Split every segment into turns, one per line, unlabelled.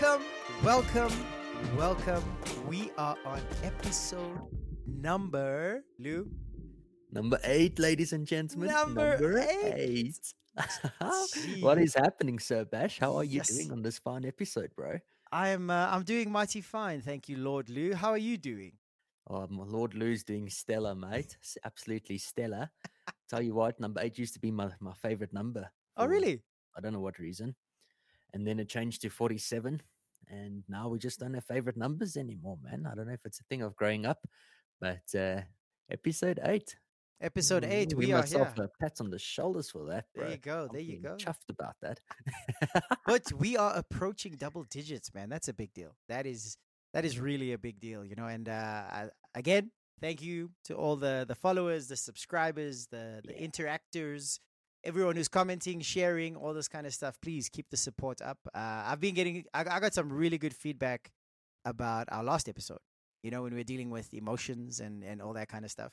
Welcome, welcome, welcome. We are on episode number Llew.
Number eight, ladies and gentlemen.
Number eight.
eight. what is happening, Sir Bash? How are you
Yes.
doing on this fine episode, bro?
I'm uh, I'm doing mighty fine, thank you, Lord Llew. How are you doing?
Oh, my Lord Llew's doing stellar, mate. Absolutely stellar. Tell you what, number eight used to be my, my favorite number.
Oh, really?
I don't know what reason. And then it changed to 47. And now we just don't have favorite numbers anymore, man. I don't know if it's a thing of growing up, but uh, episode eight.
Episode eight.
give
We are
myself
here.
a pat on the shoulders for that, bro.
There you go.
I'm
There you go.
Chuffed about that.
But we are approaching double digits, man. That's a big deal. That is that is really a big deal, you know. And uh, I- again, thank you to all the the followers, the subscribers, the the
Yeah.
interactors, everyone who's commenting, sharing, all this kind of stuff. Please keep the support up. Uh, I've been getting, I, I got some really good feedback about our last episode. You know, when we were dealing with emotions and and all that kind of stuff.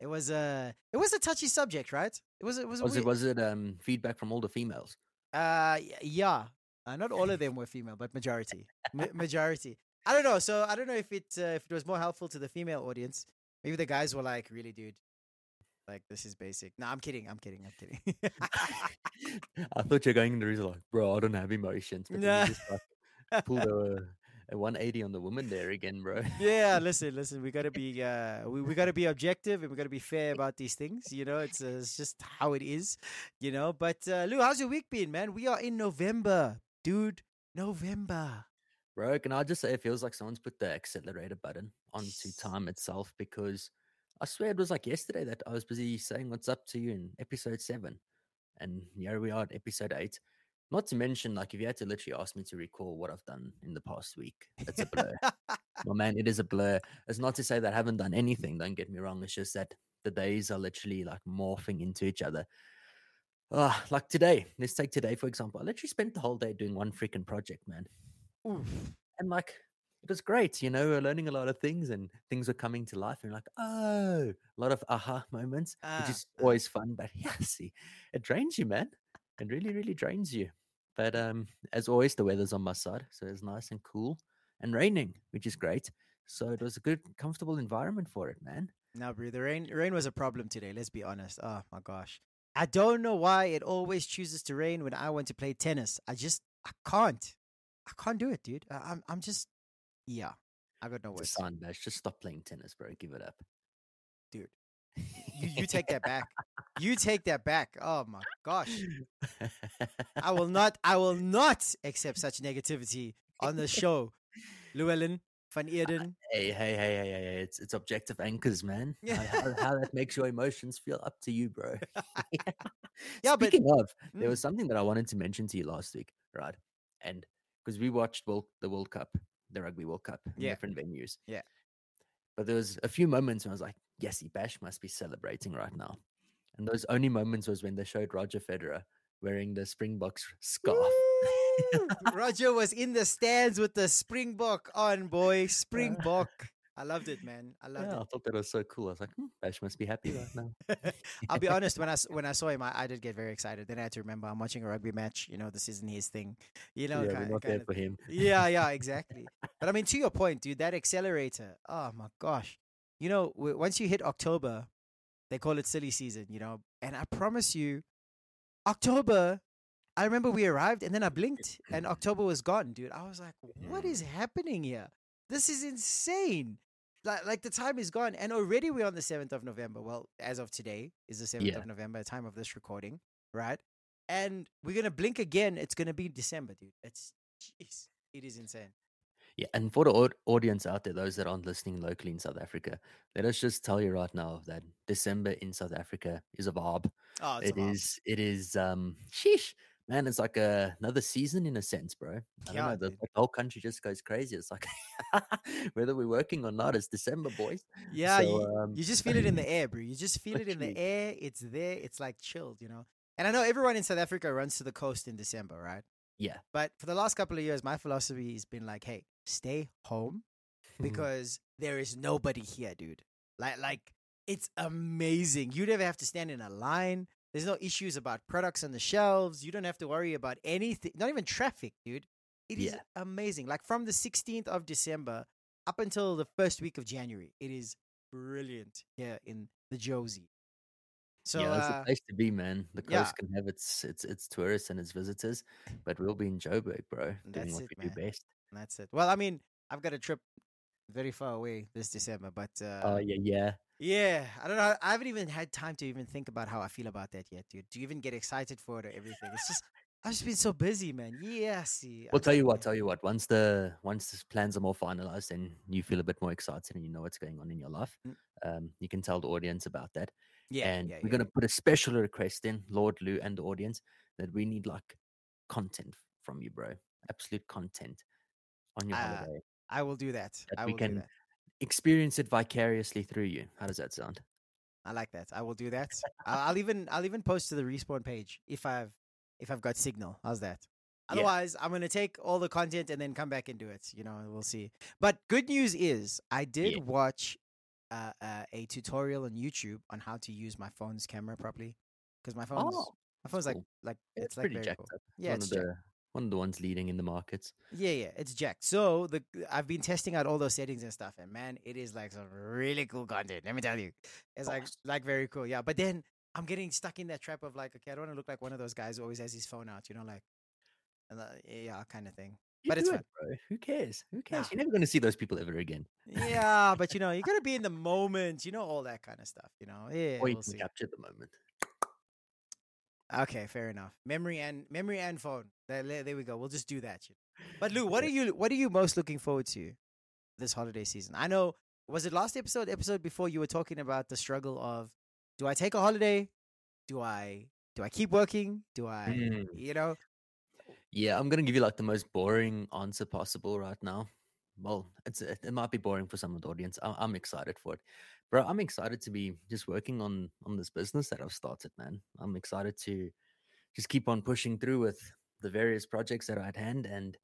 It was a it was a touchy subject, right? It was it was
was
weird-
it was it um feedback from all the females?
uh, yeah. Uh, not all of them were female, but majority. Ma- majority. I don't know. So I don't know if it uh, if it was more helpful to the female audience. Maybe the guys were like, "Really, dude? Like this is basic." No, I'm kidding. I'm kidding. I'm kidding.
I thought you're going the reason like, bro, I don't have emotions. But
Nah.
just like pulled a, a 180 on the woman there again, bro.
yeah, listen, listen. We gotta be uh, we we gotta be objective and we gotta be fair about these things. You know, it's uh, it's just how it is. You know. But uh, Llew, how's your week been, man? We are in November, dude. November.
Bro, can I just say it feels like someone's put the accelerator button onto time itself because I swear it was like yesterday that I was busy saying what's up to you in episode seven. And here we are at episode eight. Not to mention, like, if you had to literally ask me to recall what I've done in the past week, it's a blur. well, man, it is a blur. It's not to say that I haven't done anything, don't get me wrong. It's just that the days are literally like morphing into each other. Ah, like today, let's take today, for example. I literally spent the whole day doing one freaking project, man
Oof.
and like it was great you know we're learning a lot of things and things are coming to life and like oh a lot of aha moments
Ah,
which is
ah.
always fun but yeah see it drains you man it really really drains you but um as always the weather's on my side so it's nice and cool and raining which is great so it was a good comfortable environment for it man
Now, bro, the rain rain was a problem today. Let's be honest. Oh my gosh, I don't know why it always chooses to rain when I want to play tennis. I just I can't, I can't do it, dude. I, I'm I'm just yeah. I got no words,
just stop playing tennis bro give it up
dude. You you take that back. You take that back. Oh my gosh, I will not. I will not accept such negativity on the show. Llewellyn van Eerden.
Hey, hey, hey, hey, hey, it's it's objective anchors, man. How, how, how that makes your emotions feel up to you, bro.
Yeah, but-
Speaking of, there
Mm.
was something that I wanted to mention to you last week, right? And because we watched World, the World Cup, the Rugby World Cup, in
Yeah.
different venues.
Yeah.
But there was a few moments when I was like, yes, Bash must be celebrating right now. And those only moments was when they showed Roger Federer wearing the Springboks scarf.
Roger was in the stands with the Springbok on, boy. Springbok. I loved it, man. I loved
Yeah, I thought that was so cool. I was like, hmm, Bash must be happy right now.
I'll be honest. When I when I saw him, I, I did get very excited. Then I had to remember I'm watching a rugby match. You know, this isn't his thing. You know,
yeah,
kind,
we're not there
kind
for him.
yeah, yeah, exactly. But I mean, to your point, dude, that accelerator. Oh my gosh. You know, once you hit October, they call it silly season. You know, and I promise you, October. I remember we arrived and then I blinked and October was gone, dude. I was like, what is happening here? This is insane. Like, like the time is gone and already we're on the 7th of November. Well, as of today is the 7th
Yeah.
of November, the time of this recording, right? And we're going to blink again. It's going to be December, dude. It's, jeez, it is insane.
Yeah, and for the audience out there, those that aren't listening locally in South Africa, let us just tell you right now that December in South Africa is a vibe.
Oh, it's
It is, it is, um, sheesh, man, it's like a, another season in a sense, bro. I don't
Yeah,
know, the, the whole country just goes crazy. It's like, whether we're working or not, it's December, boys.
Yeah,
So,
you,
um,
you just feel it in the air, bro. You just feel it in the air. It's there. It's like chilled, you know. And I know everyone in South Africa runs to the coast in December, right?
Yeah.
But for the last couple of years, my philosophy has been like, hey, stay home because there is nobody here, dude. Like, like it's amazing. You never have to stand in a line. There's no issues about products on the shelves. You don't have to worry about anything. Not even traffic, dude. It is
Yeah.
amazing. Like from the 16th of December up until the first week of January, it is brilliant here in the Jozi. So
yeah, that's
uh,
the place to be, man. The
yeah.
coast can have its its its tourists and its visitors, but we'll be in Joburg, bro, doing
That's
what
it,
we do
man.
best.
that's it. Well, I mean, I've got a trip very far away this December, but uh,
Oh yeah, yeah.
yeah, I don't know. I haven't even had time to even think about how I feel about that yet, dude. Do you even get excited for it or everything? It's just I've just been so busy, man. Yeah, see.
Well, tell you what, tell you what. Once the once the plans are more finalized and you feel a bit more excited and you know what's going on in your life,
Mm.
um, you can tell the audience about that.
Yeah,
and
yeah,
we're
yeah.
gonna put a special request in, Lord Llew and the audience, that we need like content from you, bro. Absolute content on your
Uh,
holiday.
I will do that.
That
I
we
will do
can
that.
experience it vicariously through you. How does that sound?
I like that. I will do that. I'll, I'll even I'll even post to the respawn page if I've if I've got signal. How's that?
Yeah.
Otherwise, I'm gonna take all the content and then come back and do it. You know, we'll see. But good news is, I did
Yeah.
watch uh, uh, a tutorial on YouTube on how to use my phone's camera properly because my phone's
Oh,
my phone's like
cool.
like
Yeah,
it's like
pretty
very cool.
up. It's
Yeah,
one
it's
of the one of the ones leading in the markets.
Yeah, yeah, it's Jack. So the I've been testing out all those settings and stuff, and man, it is like some really cool content. Let me tell you, it's like like very cool. Yeah, but then I'm getting stuck in that trap of like, okay, I don't want to look like one of those guys who always has his phone out, you know, like, and, uh, yeah, kind of thing.
You
But it's fun.
bro. Who cares? Who cares?
Nah.
You're never going to see those people ever again.
Yeah, but you know, you gotta be in the moment, you know, all that kind of stuff, you know. Yeah,
or you
we'll
can
see.
capture the moment.
Okay, fair enough. Memory and memory and phone. There, there we go. We'll just do that. But Llew, what are you what are you most looking forward to this holiday season? I know was it last episode, episode before you were talking about the struggle of do I take a holiday? Do I do I keep working? Do I
Mm.
you know?
Yeah, I'm gonna give you like the most boring answer possible right now. Well, it's it, might be boring for some of the audience. I'm, I'm excited for it, bro. I'm excited to be just working on on this business that I've started, man. I'm excited to just keep on pushing through with the various projects that are at hand and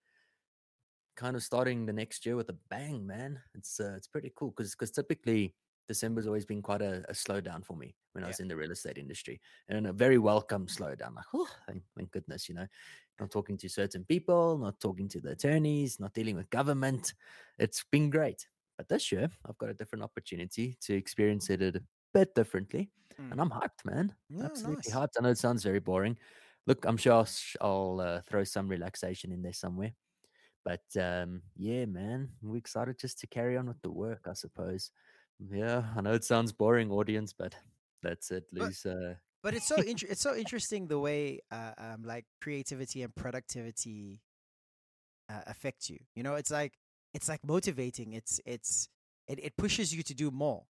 kind of starting the next year with a bang, man. It's uh, it's pretty cool because because typically December's always been quite a, a slowdown for me when I was in the real estate industry, and a very welcome slowdown. Like, oh, thank, thank goodness, you know, not talking to certain people, not talking to the attorneys, not dealing with government. It's been great. But this year, I've got a different opportunity to experience it a bit differently,
Mm.
and I'm hyped, man.
Yeah,
Absolutely
nice.
hyped. I know it sounds very boring. Look, I'm sure I'll, I'll uh, throw some relaxation in there somewhere. But um, yeah, man, we're excited just to carry on with the work, I suppose. Yeah, I know it sounds boring, audience, but that's it.
But-
Uh,
But it's so inter- it's so interesting the way uh, um like creativity and productivity uh, affect you. You know, it's like it's like motivating. It's it's it, it pushes you to do more.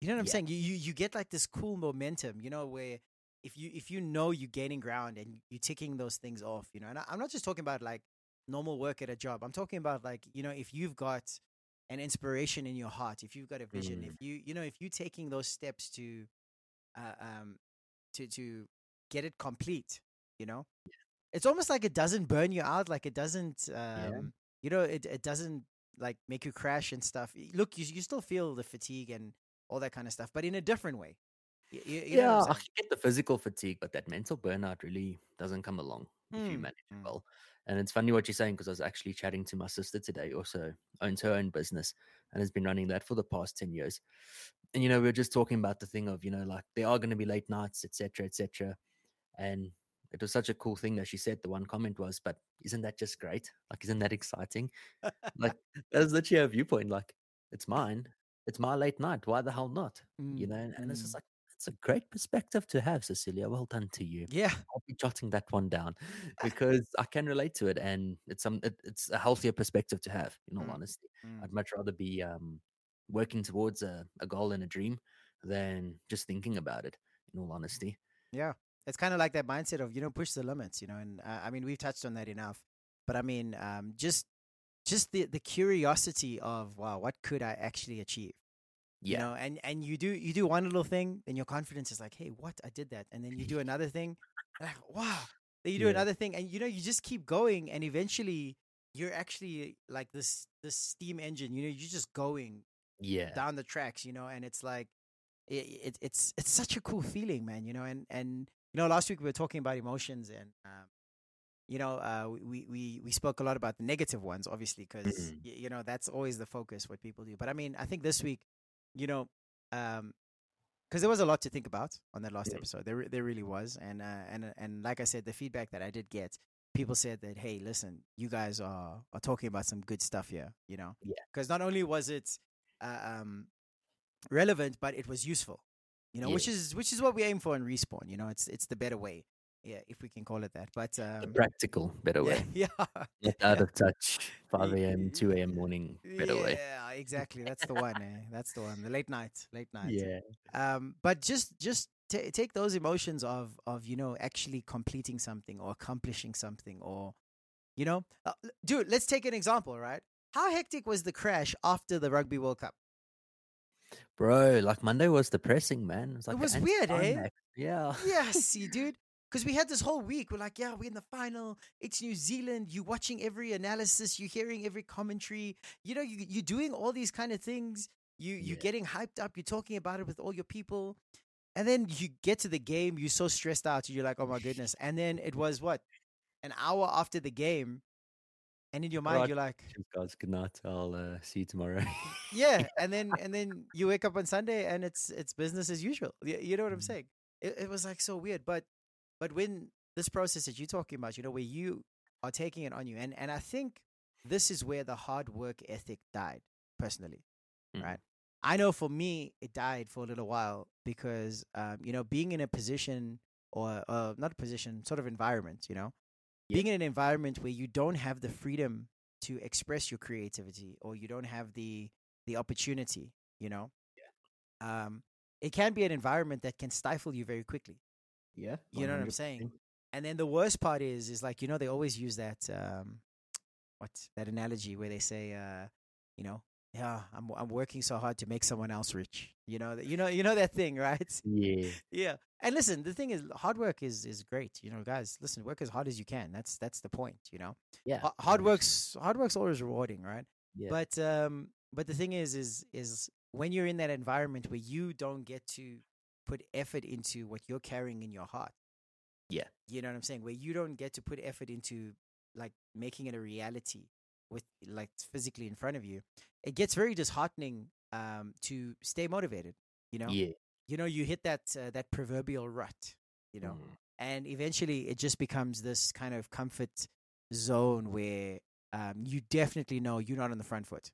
You know what I'm
Yeah.
saying? You, you you get like this cool momentum. You know where if you if you know you're gaining ground and you're ticking those things off. You know, and I, I'm not just talking about like normal work at a job. I'm talking about like you know if you've got an inspiration in your heart, if you've got a vision,
Mm.
if you you know if you're taking those steps to uh, um to to get it complete you know it's almost like it doesn't burn you out like it doesn't um you know it, it doesn't like make you crash and stuff look you, you still feel the fatigue and all that kind of stuff but in a different way Y- y- you, know
yeah,
I'm
get the physical fatigue, but that mental burnout really doesn't come along if you
Mm,
manage it
mm.
well. And it's funny what you're saying because I was actually chatting to my sister today, also owns her own business and has been running that for the past 10 years. And, you know, we are just talking about the thing of, you know, like there are going to be late nights, etc., etc. And it was such a cool thing that she said. The one comment was, but isn't that just great? Like, isn't that exciting? like, that's literally her viewpoint. Like, it's mine. It's my late night. Why the hell not? you
Mm,
know, and, and it's just
mm.
like it's a great perspective to have, Cecilia. Well done to you.
yeah
I'll be jotting that one down because I can relate to it, and it's some it, it's a healthier perspective to have. In all
Mm,
honesty,
mm.
I'd much rather be um, working towards a, a goal and a dream than just thinking about it. In all honesty,
Yeah, it's kind of like that mindset of you know push the limits, you know. And uh, I mean we've touched on that enough, but I mean um, just just the the curiosity of wow, what could I actually achieve?
yeah,
You know, and and you do you do one little thing, and your confidence is like, hey, what? I did that, and then you do another thing, and like, wow. Then you do
Yeah.
another thing, and you know you just keep going, and eventually you're actually like this this steam engine. You know, you're just going
yeah,
down the tracks, you know, and it's like it, it it's it's such a cool feeling, man, you know, and and you know, last week we were talking about emotions and um you know, uh, we, we we spoke a lot about the negative ones, obviously, because
Mhm.
you know that's always the focus what people do. But I mean, I think this week, you know, um, because there was a lot to think about on that last
Yeah.
episode. There there really was, and uh, and uh, and like I said, the feedback that I did get, people said that hey, listen, you guys are are talking about some good stuff here, you know.
Yeah.
Because not only was it uh, um relevant, but it was useful, you know, which is which is what we aim for in respawn. You know, it's it's the better way, yeah, if we can call it that. But
The
um,
practical better way.
yeah,
Not out
Yeah.
of touch. 5 a.m., 2 a.m. morning better way.
yeah, exactly. That's the one. Eh? That's the one. The late night, late night.
Yeah.
um but just just ta take those emotions of of you know actually completing something or accomplishing something or you know uh, dude let's take an example right how hectic was the crash after the rugby world cup
Bro, like Monday was depressing, man. It was, like
it was weird eh.
Yeah.
yeah see dude. Because we had this whole week we're like yeah we're in the final. It's new zealand. You're watching every analysis. You're hearing every commentary. You know you, you're doing all these kind of things. You you're
Yeah.
getting hyped up. You're talking about it with all your people. And then you get to the game you're so stressed out you're like oh my goodness. And then it was what an hour after the game and in your mind you're like
guys. Good night. I'll uh, see you tomorrow.
yeah and then and then you wake up on sunday and it's it's business as usual you, you know what i'm
Mhm.
saying it, it was like so weird but but when this process that you're talking about you know where you are taking it on you and and i think this is where the hard work ethic died personally
Mm.
right i know for me it died for a little while because um you know being in a position or uh, not a position sort of environment you know
Yeah.
being in an environment where you don't have the freedom to express your creativity or you don't have the the opportunity you know um it can be an environment that can stifle you very quickly
Yeah.
You know what I'm saying? and then the worst part is is like you know they always use that um what that analogy where they say uh you know yeah i'm i'm working so hard to make someone else rich you know that you know you know that thing right
Yeah.
yeah and listen the thing is hard work is is great you know guys listen work as hard as you can that's that's the point you know
Yeah.
Hard work's hard work's always rewarding right
Yeah.
but um but the thing is is is when you're in that environment where you don't get to put effort into what you're carrying in your heart
Yeah.
you know what i'm saying where you don't get to put effort into like making it a reality with like physically in front of you it gets very disheartening um to stay motivated you know
Yeah.
you know you hit that uh, that proverbial rut you know
Mm.
and eventually it just becomes this kind of comfort zone where um, you definitely know you're not on the front foot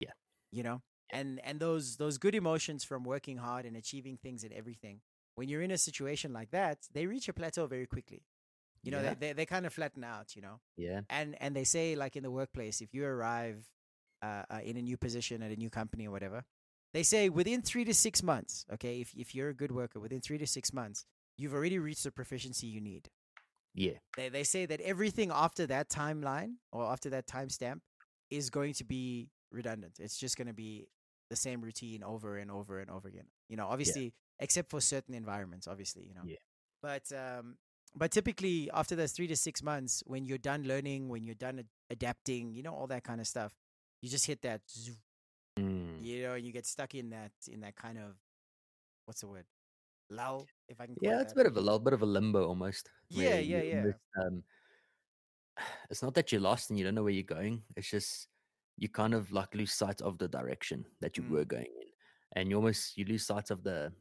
Yeah.
you know and and those those good emotions from working hard and achieving things and everything when you're in a situation like that they reach a plateau very quickly you know
Yeah.
they, they, they kind of flatten out you know
Yeah.
and and they say like in the workplace if you arrive uh, uh, in a new position at a new company or whatever they say within three to six months okay if, if you're a good worker within three to six months you've already reached the proficiency you need
Yeah.
they, they say that everything after that timeline or after that timestamp is going to be redundant it's just going to be the same routine over and over and over again you know obviously except for certain environments obviously you know
Yeah.
but um but typically after those three to six months when you're done learning when you're done ad- adapting you know all that kind of stuff you just hit that zoo,
Mm.
you know and you get stuck in that in that kind of what's the word lull if i can call
Yeah,
it
it's a bit of a little bit of a limbo almost.
Yeah, yeah, yeah.
this, um, it's not that you're lost and you don't know where you're going. It's just you kind of like lose sight of the direction that you
Mm.
were going in, and you almost you lose sight of the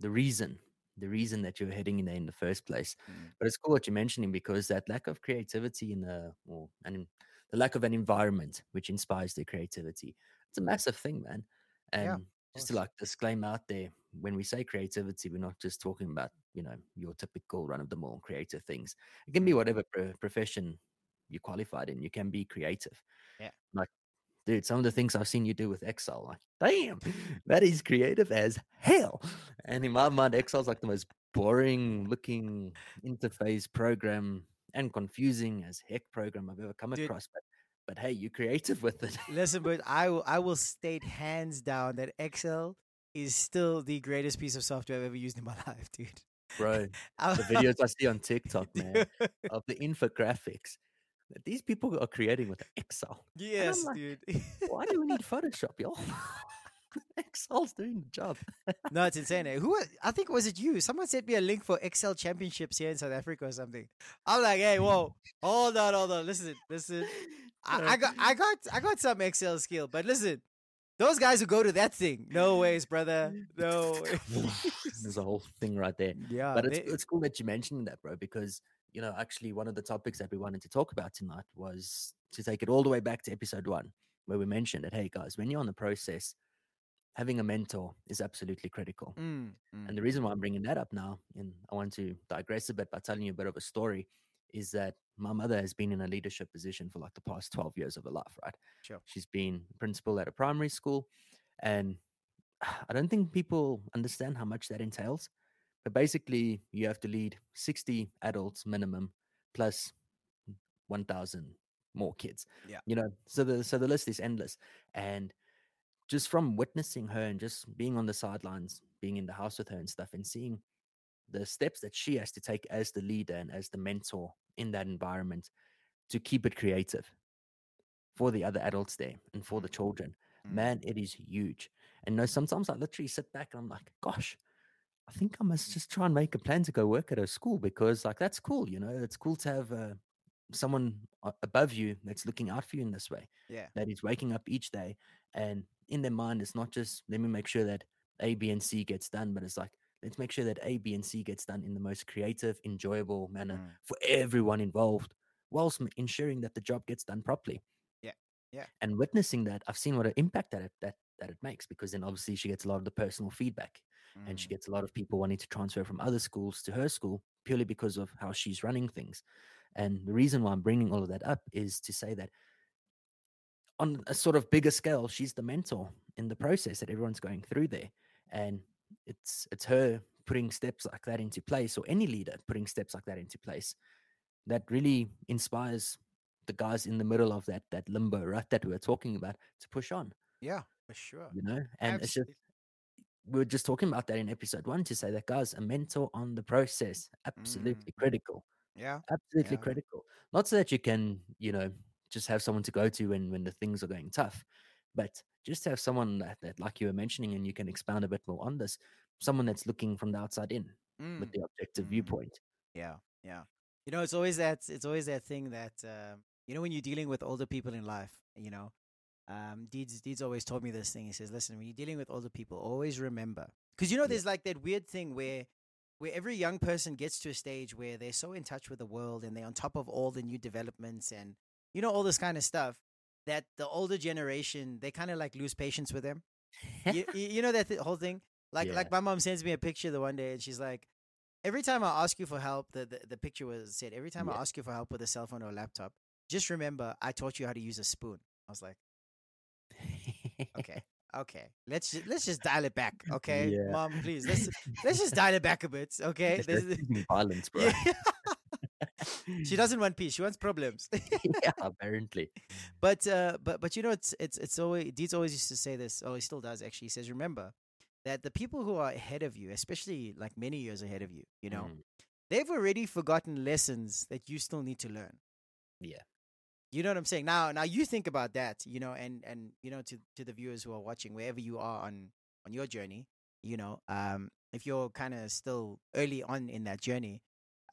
the reason, the reason that you're heading in there in the first place.
Mm.
But it's cool what you're mentioning because that lack of creativity in the or and the lack of an environment which inspires their creativity, it's a massive thing, man. And
Yeah,
just to like disclaim out there, when we say creativity, we're not just talking about you know your typical run of the mill creative things. It can be
Mm.
whatever pro- profession you qualified in. You can be creative.
Yeah.
Like, dude, some of the things I've seen you do with Excel, like, damn, that is creative as hell. And in my mind, Excel's like the most boring looking interface program and confusing as heck program I've ever come
Dude.
across. But but hey, you're creative with it.
Listen, but I will I will state hands down that Excel is still the greatest piece of software I've ever used in my life, dude.
Bro, the videos I see on TikTok, man, of the infographics that these people are creating with Excel.
yes,
like,
dude.
Why do we need Photoshop, y'all? Sol's doing the job.
no, it's insane. eh? Who? I think was it you? Someone sent me a link for Excel championships here in South Africa or something. I'm like, hey, whoa, hold on, hold on, listen, listen. I, I got, I got, I got some Excel skill, but listen, those guys who go to that thing, no ways, brother, no.
There's a whole thing right there.
yeah,
but it's
they-
it's cool that you mentioned that, bro, because you know actually one of the topics that we wanted to talk about tonight was to take it all the way back to episode one, where we mentioned that hey guys, when you're on the process, having a mentor is absolutely critical.
Mm, mm,
And the reason why I'm bringing that up now, and I want to digress a bit by telling you a bit of a story, is that my mother has been in a leadership position for like the past 12 years of her life, right?
Sure.
She's been principal at a primary school. And I don't think people understand how much that entails. But basically, you have to lead 60 adults minimum plus 1,000 more kids.
Yeah.
You know, so the so the list is endless. And just from witnessing her and just being on the sidelines, being in the house with her and stuff, and seeing the steps that she has to take as the leader and as the mentor in that environment to keep it creative for the other adults there and for the children.
mm.
Man, it is huge. And you know, sometimes I literally sit back and I'm like, gosh, I think I must just try and make a plan to go work at a school because, like, that's cool. You know, it's cool to have uh, someone above you that's looking out for you in this way
yeah,
that is waking up each day and in their mind it's not just let me make sure that a b and c gets done but it's like let's make sure that a b and c gets done in the most creative enjoyable manner
Mm.
for everyone involved whilst ensuring that the job gets done properly
Yeah, yeah.
and witnessing that i've seen what an impact that it that that it makes because then obviously she gets a lot of the personal feedback and she
mm,
gets a lot of people wanting to transfer from other schools to her school purely because of how she's running things. And the reason why I'm bringing all of that up is to say that on a sort of bigger scale, she's the mentor in the process that everyone's going through there, and it's it's her putting steps like that into place, or any leader putting steps like that into place, that really inspires the guys in the middle of that that limbo rut that we were talking about to push on.
yeah, for sure.
You know, and it's just we were just talking about that in episode one to say that guys, a mentor on the process, mm. absolutely critical,
Yeah,
absolutely
Yeah.
critical. Not so that you can, you know, just have someone to go to when when the things are going tough, but just have someone that, that like you were mentioning, and you can expound a bit more on this. Someone that's looking from the outside in
mm.
with the objective
Mm.
viewpoint.
Yeah, yeah. You know, it's always that it's always that thing that um, you know when you're dealing with older people in life. You know, um, Deeds Deeds always told me this thing. He says, "Listen, when you're dealing with older people, always remember because you know
Yeah.
there's like that weird thing where where every young person gets to a stage where they're so in touch with the world and they're on top of all the new developments and you know all this kind of stuff that the older generation they kind of like lose patience with them. you, you know that th- whole thing like
Yeah.
like my mom sends me a picture the one day and she's like every time i ask you for help the the, the picture was said every time i ask you for help with a cell phone or a laptop just remember i taught you how to use a spoon i was like okay okay let's just, let's just dial it back okay
Yeah.
mom please let's let's just dial it back a bit okay This-
violence, bro.
she doesn't want peace she wants problems
yeah, apparently.
but uh but but you know it's it's it's always Deeds always used to say this oh he still does actually he says remember that the people who are ahead of you especially like many years ahead of you you know
Mm,
they've already forgotten lessons that you still need to learn
yeah.
You know what i'm saying now now you think about that you know and and you know to to the viewers who are watching wherever you are on on your journey you know um if you're kind of still early on in that journey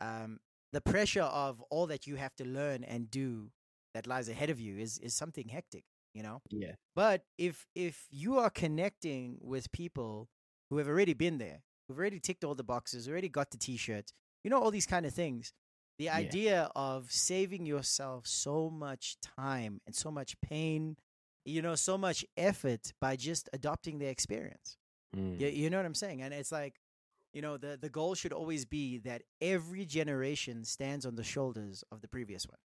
um the pressure of all that you have to learn and do that lies ahead of you is is something hectic you know
Yeah.
but if if you are connecting with people who have already been there, who've already ticked all the boxes, already got the t-shirt, you know all these kind of things. The
Yeah.
idea of saving yourself so much time and so much pain, you know, so much effort by just adopting the experience.
Mm,
You, you know what I'm saying? And it's like, you know, the the goal should always be that every generation stands on the shoulders of the previous one.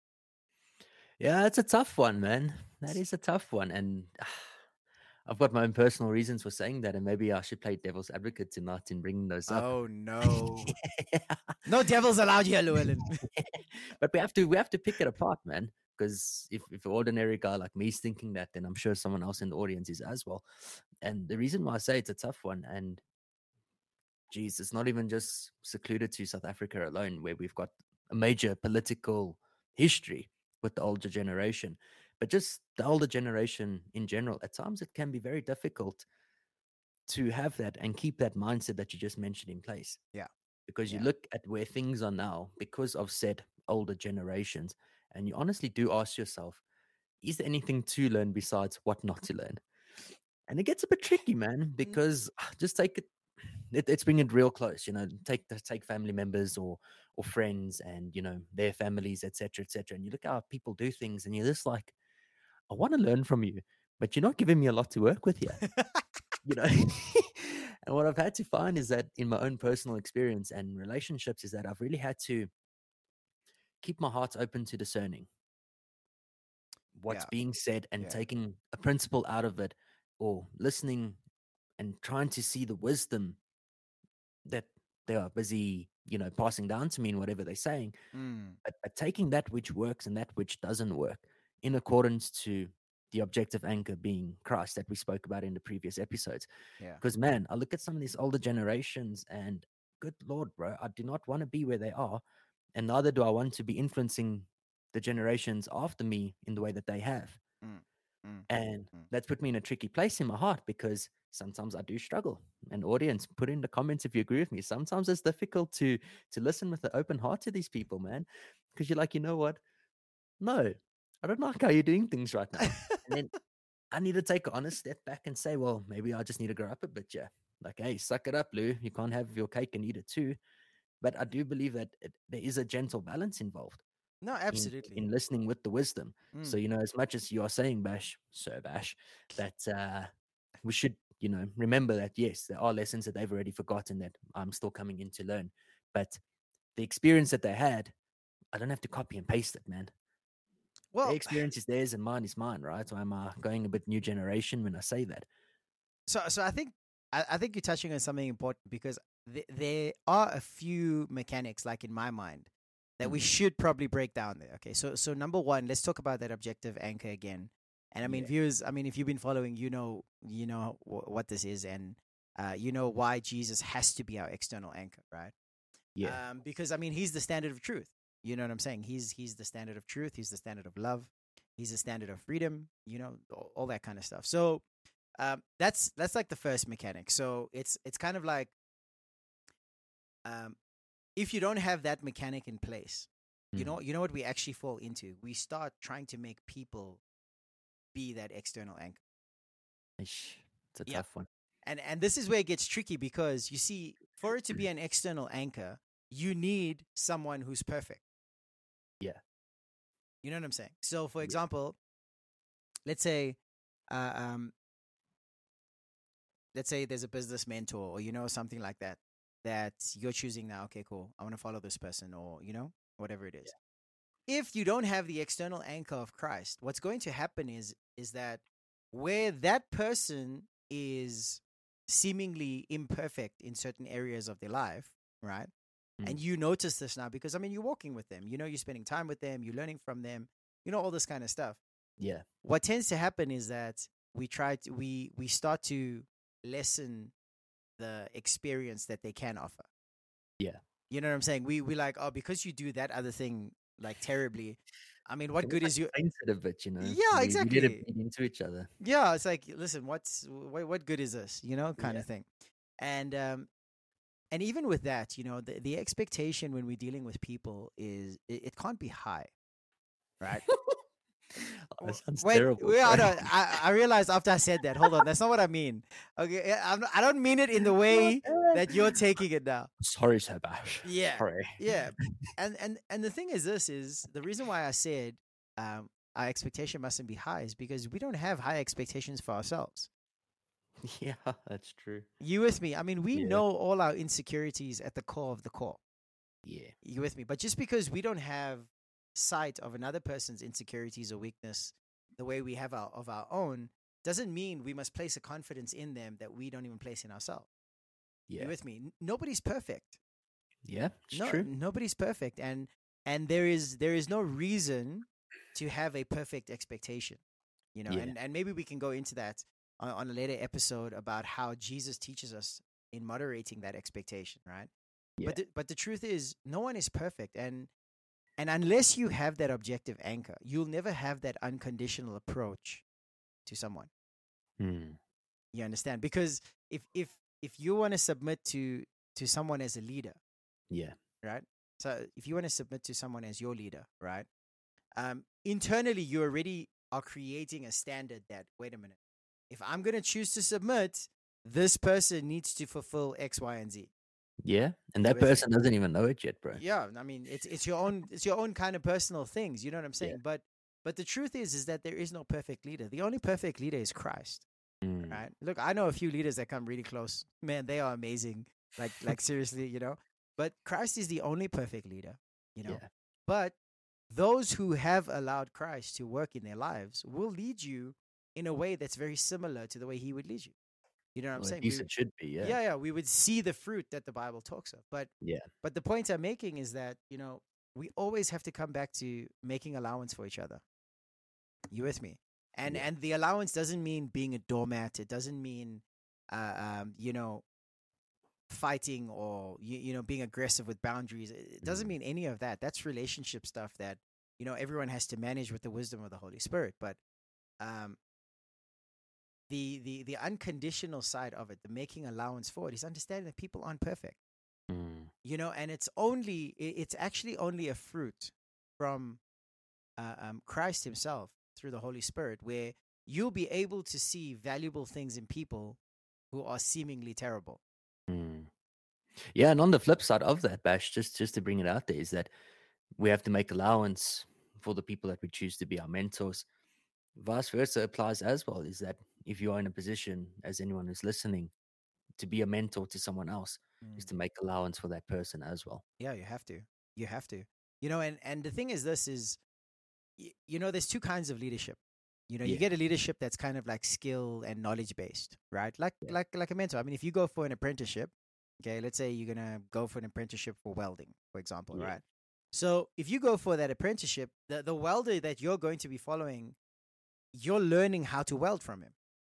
Yeah, it's a tough one, man. That is a tough one. And I've got my own personal reasons for saying that. And maybe I should play devil's advocate tonight in bringing those up.
Oh no. no devils allowed here, Llewellyn.
but we have to we have to pick it apart, man. Because if, if an ordinary guy like me is thinking that, then I'm sure someone else in the audience is as well. And the reason why I say it's a tough one, and geez, it's not even just secluded to South Africa alone, where we've got a major political history with the older generation, but just the older generation in general. At times, it can be very difficult to have that and keep that mindset that you just mentioned in place.
Yeah.
Because you
Yeah.
look at where things are now because of said older generations, and you honestly do ask yourself, is there anything to learn besides what not to learn? And it gets a bit tricky, man, because ah, just take it, it it's bringing it real close, you know, take the take family members or or friends and you know their families, etc. etc. And you look at how people do things and you're just like, I want to learn from you, but you're not giving me a lot to work with here. You know? And what i've had to find is that in my own personal experience and relationships is that i've really had to keep my heart open to discerning. What's
Yeah.
being said and
Yeah.
taking a principle out of it or listening and trying to see the wisdom that they are busy you know passing down to me in whatever they're saying
Mm,
but, but taking that which works and that which doesn't work in accordance to the objective anchor being Christ that we spoke about in the previous episodes.
Yeah.
Because man, I look at some of these older generations and good lord, bro, I do not want to be where they are, and neither do I want to be influencing the generations after me in the way that they have.
Mm, mm,
And
mm.
that's put me in a tricky place in my heart because sometimes I do struggle. And audience, put in the comments if you agree with me. Sometimes it's difficult to to listen with an open heart to these people, man. Because you're like, you know what? No, I don't like how you're doing things right now. and then I need to take an honest step back and say, well, maybe I just need to grow up a bit, yeah. Like, hey, suck it up, Llew. You can't have your cake and eat it too. But I do believe that it, there is a gentle balance involved
no, absolutely.
in, listening with the wisdom. So,
Mm.
you know, as much as you are saying, Bash, Sir Bash, that uh, we should, you know, remember that, yes, there are lessons that they've already forgotten that I'm still coming in to learn. But the experience that they had, I don't have to copy and paste it, man.
Well,
Their experience is theirs and mine is mine, right? So I'm I going a bit new generation when I say that?
so so I think I, I think you're touching on something important because th- there are a few mechanics, like in my mind, that we
Mhm.
should probably break down there. Okay, so so number one, let's talk about that objective anchor again. And I mean,
Yeah.
viewers, I mean, if you've been following, you know, you know wh- what this is, and uh, you know why Jesus has to be our external anchor, right?
Yeah.
Um, because I mean, he's the standard of truth. You know what I'm saying? He's he's the standard of truth. He's the standard of love. He's the standard of freedom. You know, all, all that kind of stuff. So um, that's that's like the first mechanic. So it's it's kind of like um, if you don't have that mechanic in place, you
Mm.
know you know what we actually fall into. We start trying to make people be that external anchor.
Ish, It's a
yeah.
tough one.
and and this is where it gets tricky because you see for it to be an external anchor you need someone who's perfect
Yeah.
you know what i'm saying so for
Yeah.
example let's say uh, um let's say there's a business mentor or you know something like that that you're choosing now okay cool i want to follow this person or you know whatever it is if you don't have the external anchor of christ what's going to happen is is that where that person is seemingly imperfect in certain areas of their life, right? And
Mm.
you notice this now because I mean you're walking with them, you know, you're spending time with them, you're learning from them, you know, all this kind of stuff.
Yeah.
What tends to happen is that we try to we we start to lessen the experience that they can offer.
Yeah.
You know what I'm saying? We we like, oh, because you do that other thing like terribly. I mean, what
It's
good
like
is you?
painted a bit, you know?
Yeah,
We- We
exactly.
it feed into each other.
yeah it's like listen what's what, what good is this you know kind
Yeah.
of thing and um and even with that you know the, the expectation when we're dealing with people is it, it can't be high right
that sounds
Wait,
terrible.
wait, I, I, I realized after I said that. Hold on, that's not what I mean. Okay, I'm, I don't mean it in the way that you're taking it now.
Sorry, Sir Bash.
Yeah.
Sorry.
Yeah, and and and the thing is, this is the reason why I said um, our expectation mustn't be high is because we don't have high expectations for ourselves.
Yeah, that's true.
You with me? I mean, we
Yeah.
know all our insecurities at the core of the core.
Yeah.
You with me? But just because we don't have sight of another person's insecurities or weakness the way we have our of our own doesn't mean we must place a confidence in them that we don't even place in ourselves.
Yeah.
You with me? Nobody's perfect.
Yeah.
No,
true.
nobody's perfect, and and there is there is no reason to have a perfect expectation. You know,
Yeah.
and and maybe we can go into that on, on a later episode about how Jesus teaches us in moderating that expectation, right?
Yeah.
But the, but the truth is, no one is perfect, and and unless you have that objective anchor, you'll never have that unconditional approach to someone.
Hmm.
You understand? Because if if if you want to submit to to someone as a leader,
Yeah.
right? So if you want to submit to someone as your leader, right? Um, internally, you already are creating a standard that wait a minute, if I'm going to choose to submit, this person needs to fulfill X, Y, and Z.
Yeah. And that person doesn't even know it yet, bro.
Yeah, I mean, it's it's your own it's your own kind of personal things. You know what I'm saying?
Yeah.
But but the truth is, is that there is no perfect leader. The only perfect leader is Christ.
Mm.
right? Look, I know a few leaders that come really close. Man, they are amazing. Like, like seriously, you know. But Christ is the only perfect leader, you know.
Yeah.
But those who have allowed Christ to work in their lives will lead you in a way that's very similar to the way He would lead you. You know what I'm
Well,
saying?
at least
We-
it should be. Yeah.
yeah, yeah, we would see the fruit that the Bible talks of. But
Yeah.
but the point I'm making is that you know we always have to come back to making allowance for each other. You with me? And
Yeah.
and the allowance doesn't mean being a doormat. It doesn't mean, uh, um, you know, fighting or you, you know being aggressive with boundaries. It doesn't
Mhm.
mean any of that. That's relationship stuff that you know everyone has to manage with the wisdom of the Holy Spirit. But um, the the the unconditional side of it, the making allowance for it, is understanding that people aren't perfect
Mm.
you know and it's only it's actually only a fruit from uh, um, christ himself through the holy spirit where you'll be able to see valuable things in people who are seemingly terrible
Mm. Yeah, and on the flip side of that, Bash, just just to bring it out there, is that we have to make allowance for the people that we choose to be our mentors. Vice versa applies as well. Is that if you are in a position, as anyone who's listening, to be a mentor to someone else, is mm. to make allowance for that person as well.
yeah you have to. You have to. You know and and the thing is this is you know there's two kinds of leadership. You know you get a leadership that's kind of like skill and knowledge based right? Like
Yeah.
like like a mentor. I mean if you go for an apprenticeship okay let's say you're gonna go for an apprenticeship for welding for example
Yeah.
right? So if you go for that apprenticeship the, the welder that you're going to be following you're learning how to weld from him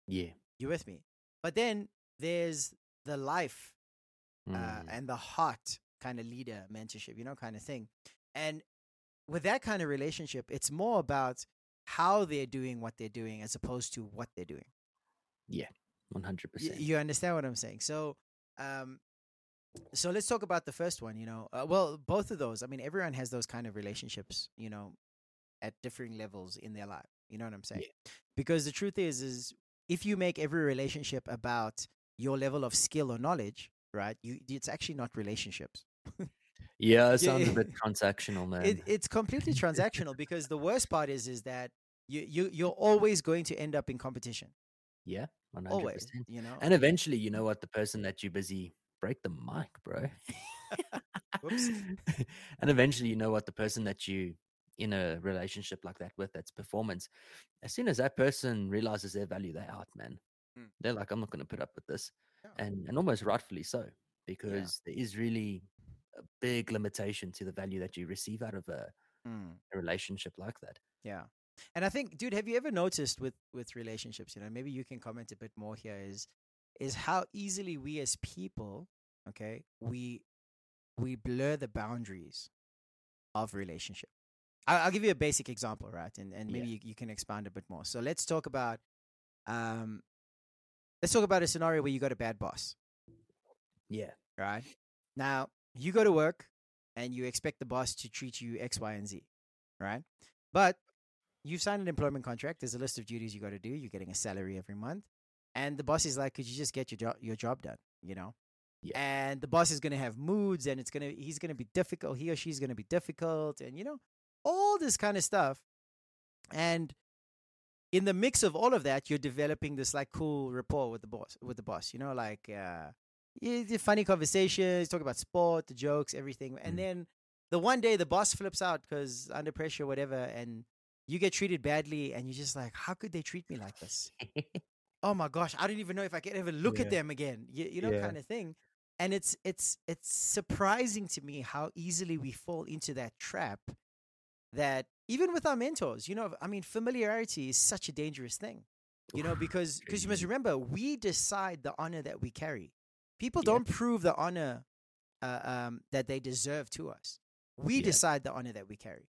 Yeah.
you with me but then there's the life uh,
Mm.
and the heart kind of leader mentorship, you know, kind of thing. And with that kind of relationship, it's more about how they're doing what they're doing as opposed to what they're doing.
Yeah, One hundred
Y-
percent.
you understand what I'm saying? So, um, so let's talk about the first one. You know, uh, well, both of those. I mean, everyone has those kind of relationships. You know, at differing levels in their life. You know what I'm saying? Because the truth is, is if you make every relationship about your level of skill or knowledge, right? You, it's actually not relationships.
Yeah, it sounds a bit transactional, man.
It, it's completely transactional because the worst part is, is that you, you, you're always going to end up in competition.
yeah, one hundred
Always, you know.
And eventually, you know mm. what? The person that you're busy break the mic, bro.
Whoops.
and eventually, you know what? The person that you in a relationship like that with, that's performance. As soon as that person realizes their value, they're out, man.
Mm.
They're like, I'm not going to put up with this,
Yeah.
and and almost rightfully so, because there is really a big limitation to the value that you receive out of a,
Mm.
a relationship like that.
Yeah. And I think, dude, have you ever noticed with with relationships, you know, maybe you can comment a bit more here is is how easily we as people, okay, we we blur the boundaries of relationship. I'll give you a basic example, right? And and maybe
Yeah.
you, you can expand a bit more. So let's talk about um let's talk about a scenario where you got a bad boss,
Yeah.
right? Now, you go to work and you expect the boss to treat you X, Y, and Z, right? But you've signed an employment contract. There's a list of duties you got to do. You're getting a salary every month, and the boss is like, "Could you just get your job your job done?" You know.
Yeah.
And the boss is gonna have moods, and it's gonna he's gonna be difficult. He or she's gonna be difficult, and you know all this kind of stuff. And in the mix of all of that, you're developing this like cool rapport with the boss. With the boss, you know, like uh, funny conversations, talk about sport, the jokes, everything. And
Mm.
then the one day the boss flips out because under pressure, whatever, and you get treated badly, and you're just like, how could they treat me like this? oh my gosh, I don't even know if I can ever look
Yeah.
at them again. You, you know,
Yeah.
kind of thing. And it's it's it's surprising to me how easily we fall into that trap. That even with our mentors, you know, I mean, familiarity is such a dangerous thing. You know, because because you must remember, we decide the honor that we carry. People
Yeah.
don't prove the honor uh, um, that they deserve to us. We
Yeah.
decide the honor that we carry.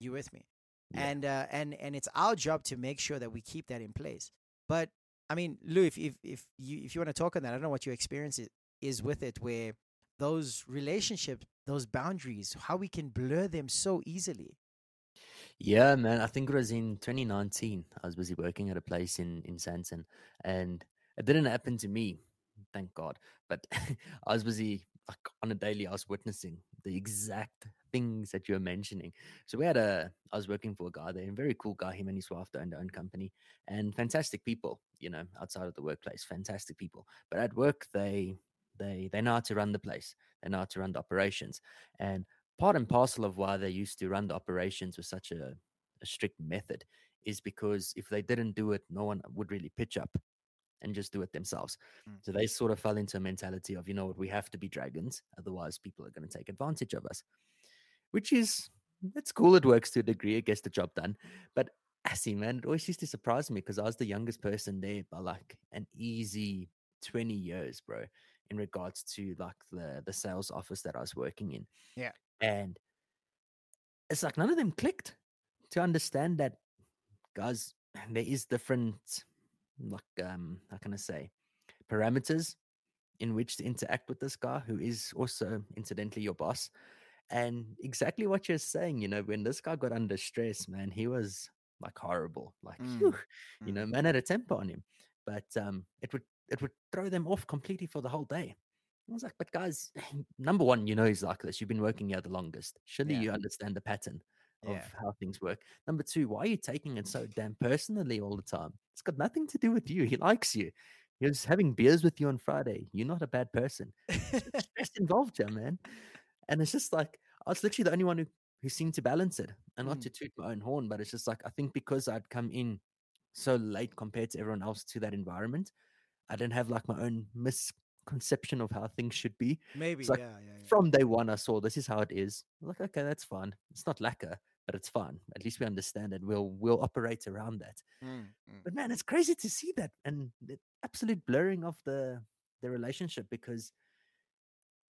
You with me?
Yeah.
And uh, and and it's our job to make sure that we keep that in place. But I mean, Llew, if if if you if you want to talk on that, I don't know what your experience is, is with it, where those relationships, those boundaries, how we can blur them so easily.
Yeah, man. I think it was in 2019. I was busy working at a place in in Sandton, and it didn't happen to me, thank God. But I was busy like on a daily. I was witnessing the exact things that you're mentioning. So we had a. I was working for a guy there, a very cool guy. Him and his wife owned their own company, and fantastic people. You know, outside of the workplace, fantastic people. But at work, they they they know how to run the place. They know how to run the operations, and part and parcel of why they used to run the operations with such a, a strict method is because if they didn't do it, no one would really pitch up and just do it themselves.
Mm.
So they sort of fell into a mentality of, you know what, we have to be dragons, otherwise people are going to take advantage of us. Which is it's cool, it works to a degree, it gets the job done. But I see, man, it always used to surprise me because I was the youngest person there by like an easy 20 years, bro, in regards to like the the sales office that I was working in.
Yeah.
And it's like none of them clicked to understand that guys, there is different like um how can I say parameters in which to interact with this guy who is also incidentally your boss. And exactly what you're saying, you know, when this guy got under stress, man, he was like horrible. Like,
Mm,
phew, you
mm.
know, man had a temper on him. But um it would it would throw them off completely for the whole day. I was like, but guys, number one, you know he's like this. You've been working here the longest. Surely
Yeah.
you understand the pattern of
Yeah.
how things work. Number two, why are you taking it so damn personally all the time? It's got nothing to do with you. He likes you. He was having beers with you on Friday. You're not a bad person. Stress involved here, man. And it's just like I was literally the only one who, who seemed to balance it. And not
Mm.
to toot my own horn, but it's just like I think because I'd come in so late compared to everyone else to that environment, I didn't have like my own misconception of how things should be.
Maybe,
like
yeah, yeah, yeah.
From day one, I saw this is how it is. Like, okay, that's fine. It's not lekker, but it's fine. At least we understand it. We'll we'll operate around that.
Mm, mm.
But man, it's crazy to see that and the absolute blurring of the the relationship because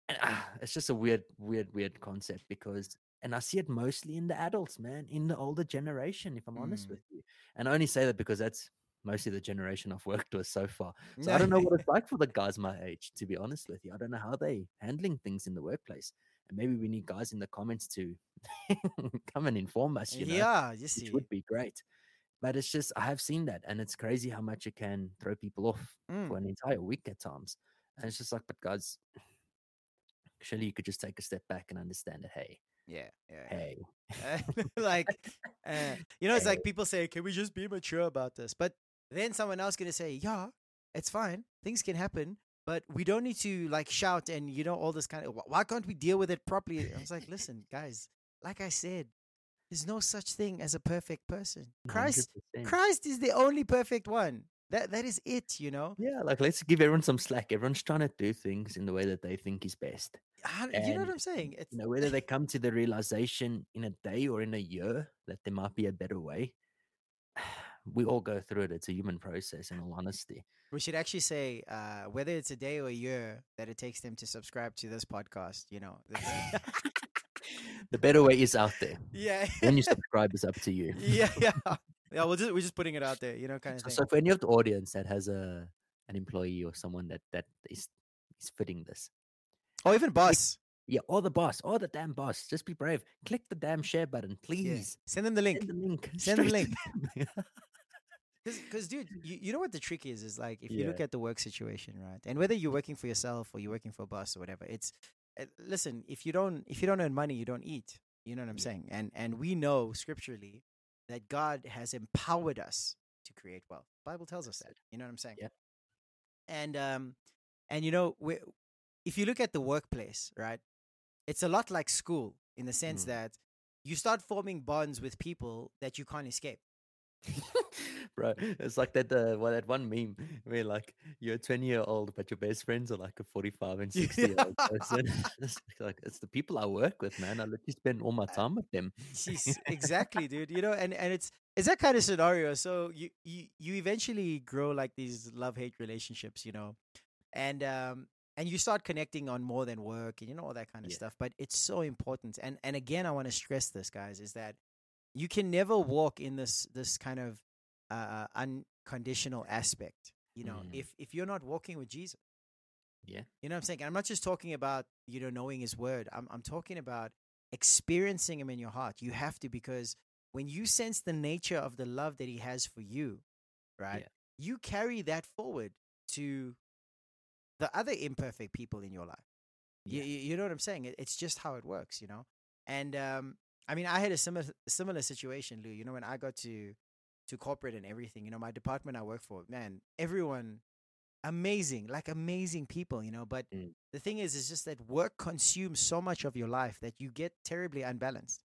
and, ah, it's just a weird, weird, weird concept because and I see it mostly in the adults, man, in the older generation, if I'm honest
Mm.
with you. And I only say that because that's mostly the generation I've worked with so far. So I don't know what it's like for the guys my age, to be honest with you. I don't know how they handling things in the workplace. And maybe we need guys in the comments to come and inform us, you know
yeah, you
which would be great. But it's just I have seen that, and it's crazy how much it can throw people off
Mm.
for an entire week at times. And it's just like, but guys, surely you could just take a step back and understand that. Hey,
Yeah, yeah.
hey,
like, uh, you know, it's
Hey.
like people say, "Can we just be mature about this?" But then someone else gonna say, "Yeah, it's fine. Things can happen, but we don't need to like shout and you know all this kind of. Why can't we deal with it properly?" I was like, "Listen, guys. Like I said, there's no such thing as a perfect person. Christ,
100%.
Christ is the only perfect one. That that is it. You know.
Yeah, like let's give everyone some slack. Everyone's trying to do things in the way that they think is best.
How- you know what I'm saying? It's
You know, whether they come to the realization in a day or in a year that there might be a better way, we all go through it. It's a human process, in all honesty.
We should actually say uh, whether it's a day or a year that it takes them to subscribe to this podcast. You know, the-
the better way is out there.
yeah,
When you subscribe, is up to you.
yeah, yeah, yeah. We're just we're just putting it out there, you know, kind of
So,
thing.
so for any of the audience that has a an employee or someone that that is is fitting this,
or even boss,
yeah, or the boss, or the damn boss, just be brave. Click the damn share button,
yeah.
please.
send them the link.
Send the link.
Send the
straight to them.
Because, dude, you, you know what the trick is? Is like if you look at the work situation, right? And whether you're working for yourself or you're working for a boss or whatever, it's uh, listen. If you don't if you don't earn money, you don't eat. You know what I'm
Yeah.
saying? And and we know scripturally that God has empowered us to create wealth. Bible tells us that. You know what I'm saying?
Yep.
And um, and you know, we, if you look at the workplace, right? It's a lot like school in the sense
Mm.
that you start forming bonds with people that you can't escape.
Bro, it's like that uh, well, that one meme where like you're a 20 year old, but your best friends are like a 45 and 60 year old person. it's like it's the people I work with, man. I literally spend all my time with them.
Jeez, exactly, dude. You know, and and it's it's that kind of scenario. So you you you eventually grow like these love hate relationships, you know, and um and you start connecting on more than work and you know all that kind of
Yeah.
stuff. But it's so important. And and again, I want to stress this, guys, is that you can never walk in this this kind of uh, unconditional aspect. You know,
Mm.
if if you're not walking with Jesus,
Yeah.
you know what I'm saying. I'm not just talking about you know knowing His Word. I'm I'm talking about experiencing Him in your heart. You have to because when you sense the nature of the love that He has for you, right?
Yeah.
You carry that forward to the other imperfect people in your life. You,
Yeah.
you, you know what I'm saying? It, it's just how it works, you know. And um, I mean, I had a similar similar situation, Llew. You know, when I got to to corporate and everything, you know, my department I work for, man, everyone amazing, like amazing people, you know. But
Mm.
the thing is, is just that work consumes so much of your life that you get terribly unbalanced.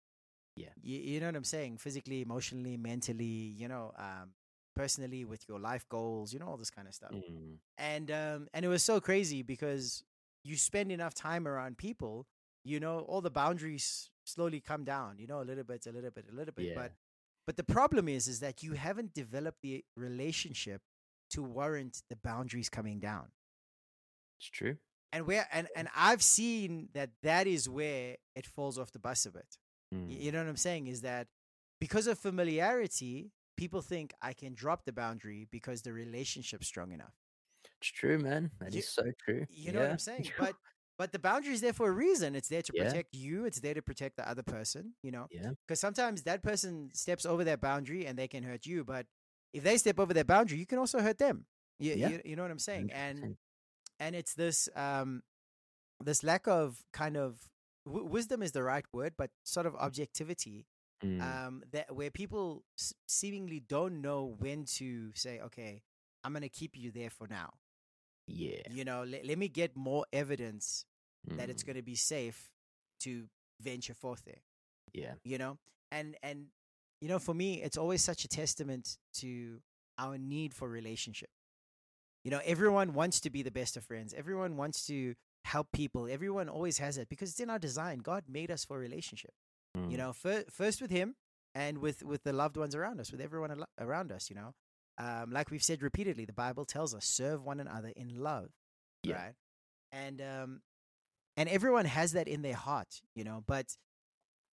Yeah.
you, you know what I'm saying? Physically, emotionally, mentally, you know, um, personally, with your life goals, you know, all this kind of stuff
Mm.
and um and it was so crazy because you spend enough time around people you know all the boundaries slowly come down you know a little bit a little bit a little bit
Yeah.
but but the problem is is that you haven't developed the relationship to warrant the boundaries coming down
It's true.
and where and and i've seen that that is where it falls off the bus a bit
Mm.
you know what i'm saying is that because of familiarity people think i can drop the boundary because the relationship's strong enough
It's true, man. That is
You-
so true.
You know what I'm saying? But but the boundary is there for a reason. It's there to
Yeah.
protect you. It's there to protect the other person. You know,
yeah.
because sometimes that person steps over that boundary and they can hurt you. But if they step over their boundary, you can also hurt them. You,
Yeah.
you, you know what I'm saying? And
100%.
and it's this um this lack of kind of w- wisdom is the right word, but sort of objectivity
Mm.
um that where people s- seemingly don't know when to say, okay, I'm gonna keep you there for now.
yeah.
You know, let me get more evidence that it's
Mm.
going to be safe to venture forth there
Yeah.
you know and and you know for me it's always such a testament to our need for relationship you know everyone wants to be the best of friends everyone wants to help people everyone always has it because it's in our design god made us for relationship you
Mm.
know fir- first with him and with with the loved ones around us with everyone al- around us you know um like we've said repeatedly the bible tells us serve one another in love
Yeah.
right and um and everyone has that in their heart you know but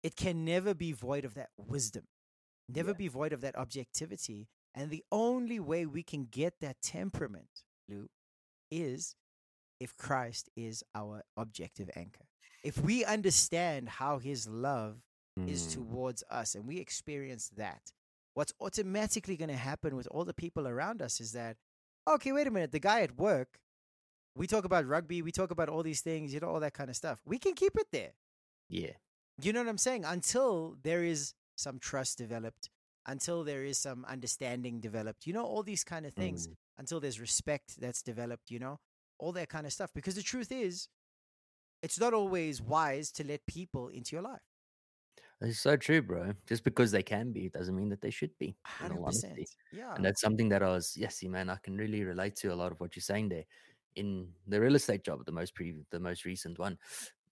it can never be void of that wisdom never
Yeah.
be void of that objectivity and the only way we can get that temperament llew is if christ is our objective anchor if we understand how his love is
Mm.
towards us and we experience that what's automatically going to happen with all the people around us is that okay wait a minute the guy at work we talk about rugby we talk about all these things you know all that kind of stuff we can keep it there
Yeah.
you know what i'm saying until there is some trust developed until there is some understanding developed you know all these kind of things
Mm.
until there's respect that's developed you know all that kind of stuff because the truth is it's not always wise to let people into your life
It's so true, bro. Just because they can be, it doesn't mean that they should be.
100% yeah
And that's something that I was, yes, man, I can really relate to a lot of what you're saying there. In the real estate job, the most pre, the most recent one,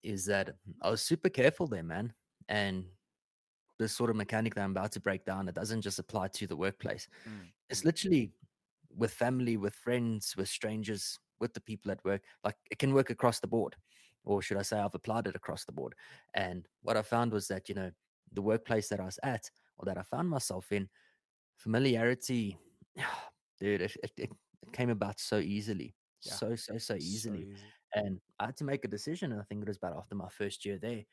is that I was super careful there, man. And this sort of mechanic that I'm about to break down, it doesn't just apply to the workplace.
Mm,
It's literally with family, with friends, with strangers, with the people at work. Like it can work across the board. Or should I say I've applied it across the board. And what I found was that, you know, the workplace that I was at or that I found myself in, familiarity, dude, it, it, it it came about so easily.
Yeah.
So, so, so easily.
easy.
And I had to make a decision. And I think it was about after my first year there.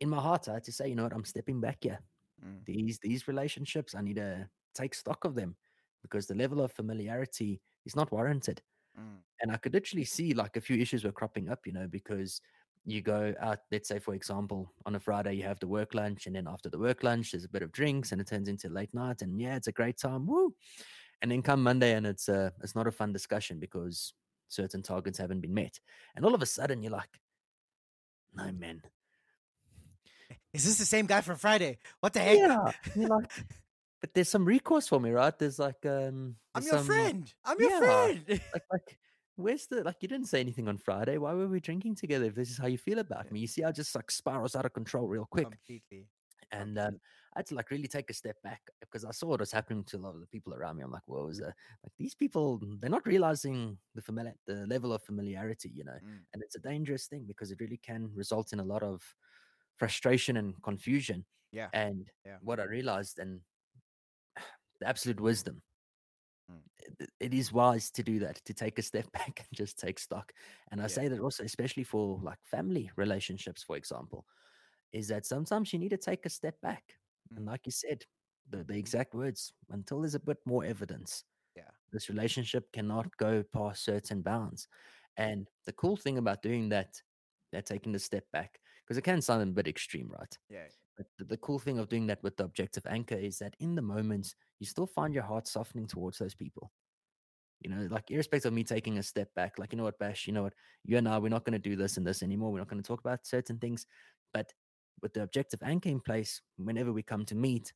In my heart, I had to say, you know what, I'm stepping back here.
Mm.
These these relationships, I need to take stock of them because the level of familiarity is not warranted.
Mm.
And I could literally see like a few issues were cropping up, you know, because you go out, let's say, for example, on a Friday, you have the work lunch, and then after the work lunch, there's a bit of drinks and it turns into late night. And yeah, it's a great time. Woo. And then come Monday, and it's uh, it's not a fun discussion because certain targets haven't been met. And all of a sudden, you're like, no, man.
Is this the same guy from Friday? What the heck?
Yeah. You're like, but there's some recourse for me, right? There's like, um,
I'm your
some-
friend. I'm your
Yeah.
friend.
like like where's the like you didn't say anything on friday why were we drinking together if this is how you feel about me you see I just like spirals out of control real quick
Completely.
and um, i had to like really take a step back because i saw what was happening to a lot of the people around me i'm like whoa is that like these people they're not realizing the familiar the level of familiarity you know
Mm.
and it's a dangerous thing because it really can result in a lot of frustration and confusion
Yeah.
and
Yeah.
what i realized and the absolute wisdom
Mm.
it- it is wise to do that, to take a step back and just take stock. And I
Yeah.
say that also, especially for like family relationships, for example, is that sometimes you need to take a step back. And
Mm.
like you said, the, the exact words, until there's a bit more evidence,
Yeah.
this relationship cannot go past certain bounds. And the cool thing about doing that, that taking the step back, because it can sound a bit extreme, right?
Yeah.
But the, the cool thing of doing that with the objective anchor is that in the moment, you still find your heart softening towards those people. You know, like irrespective of me taking a step back, like, you know what, Bash, you know what, you and I, we're not going to do this and this anymore. We're not going to talk about certain things. But with the objective anchor in place, whenever we come to meet,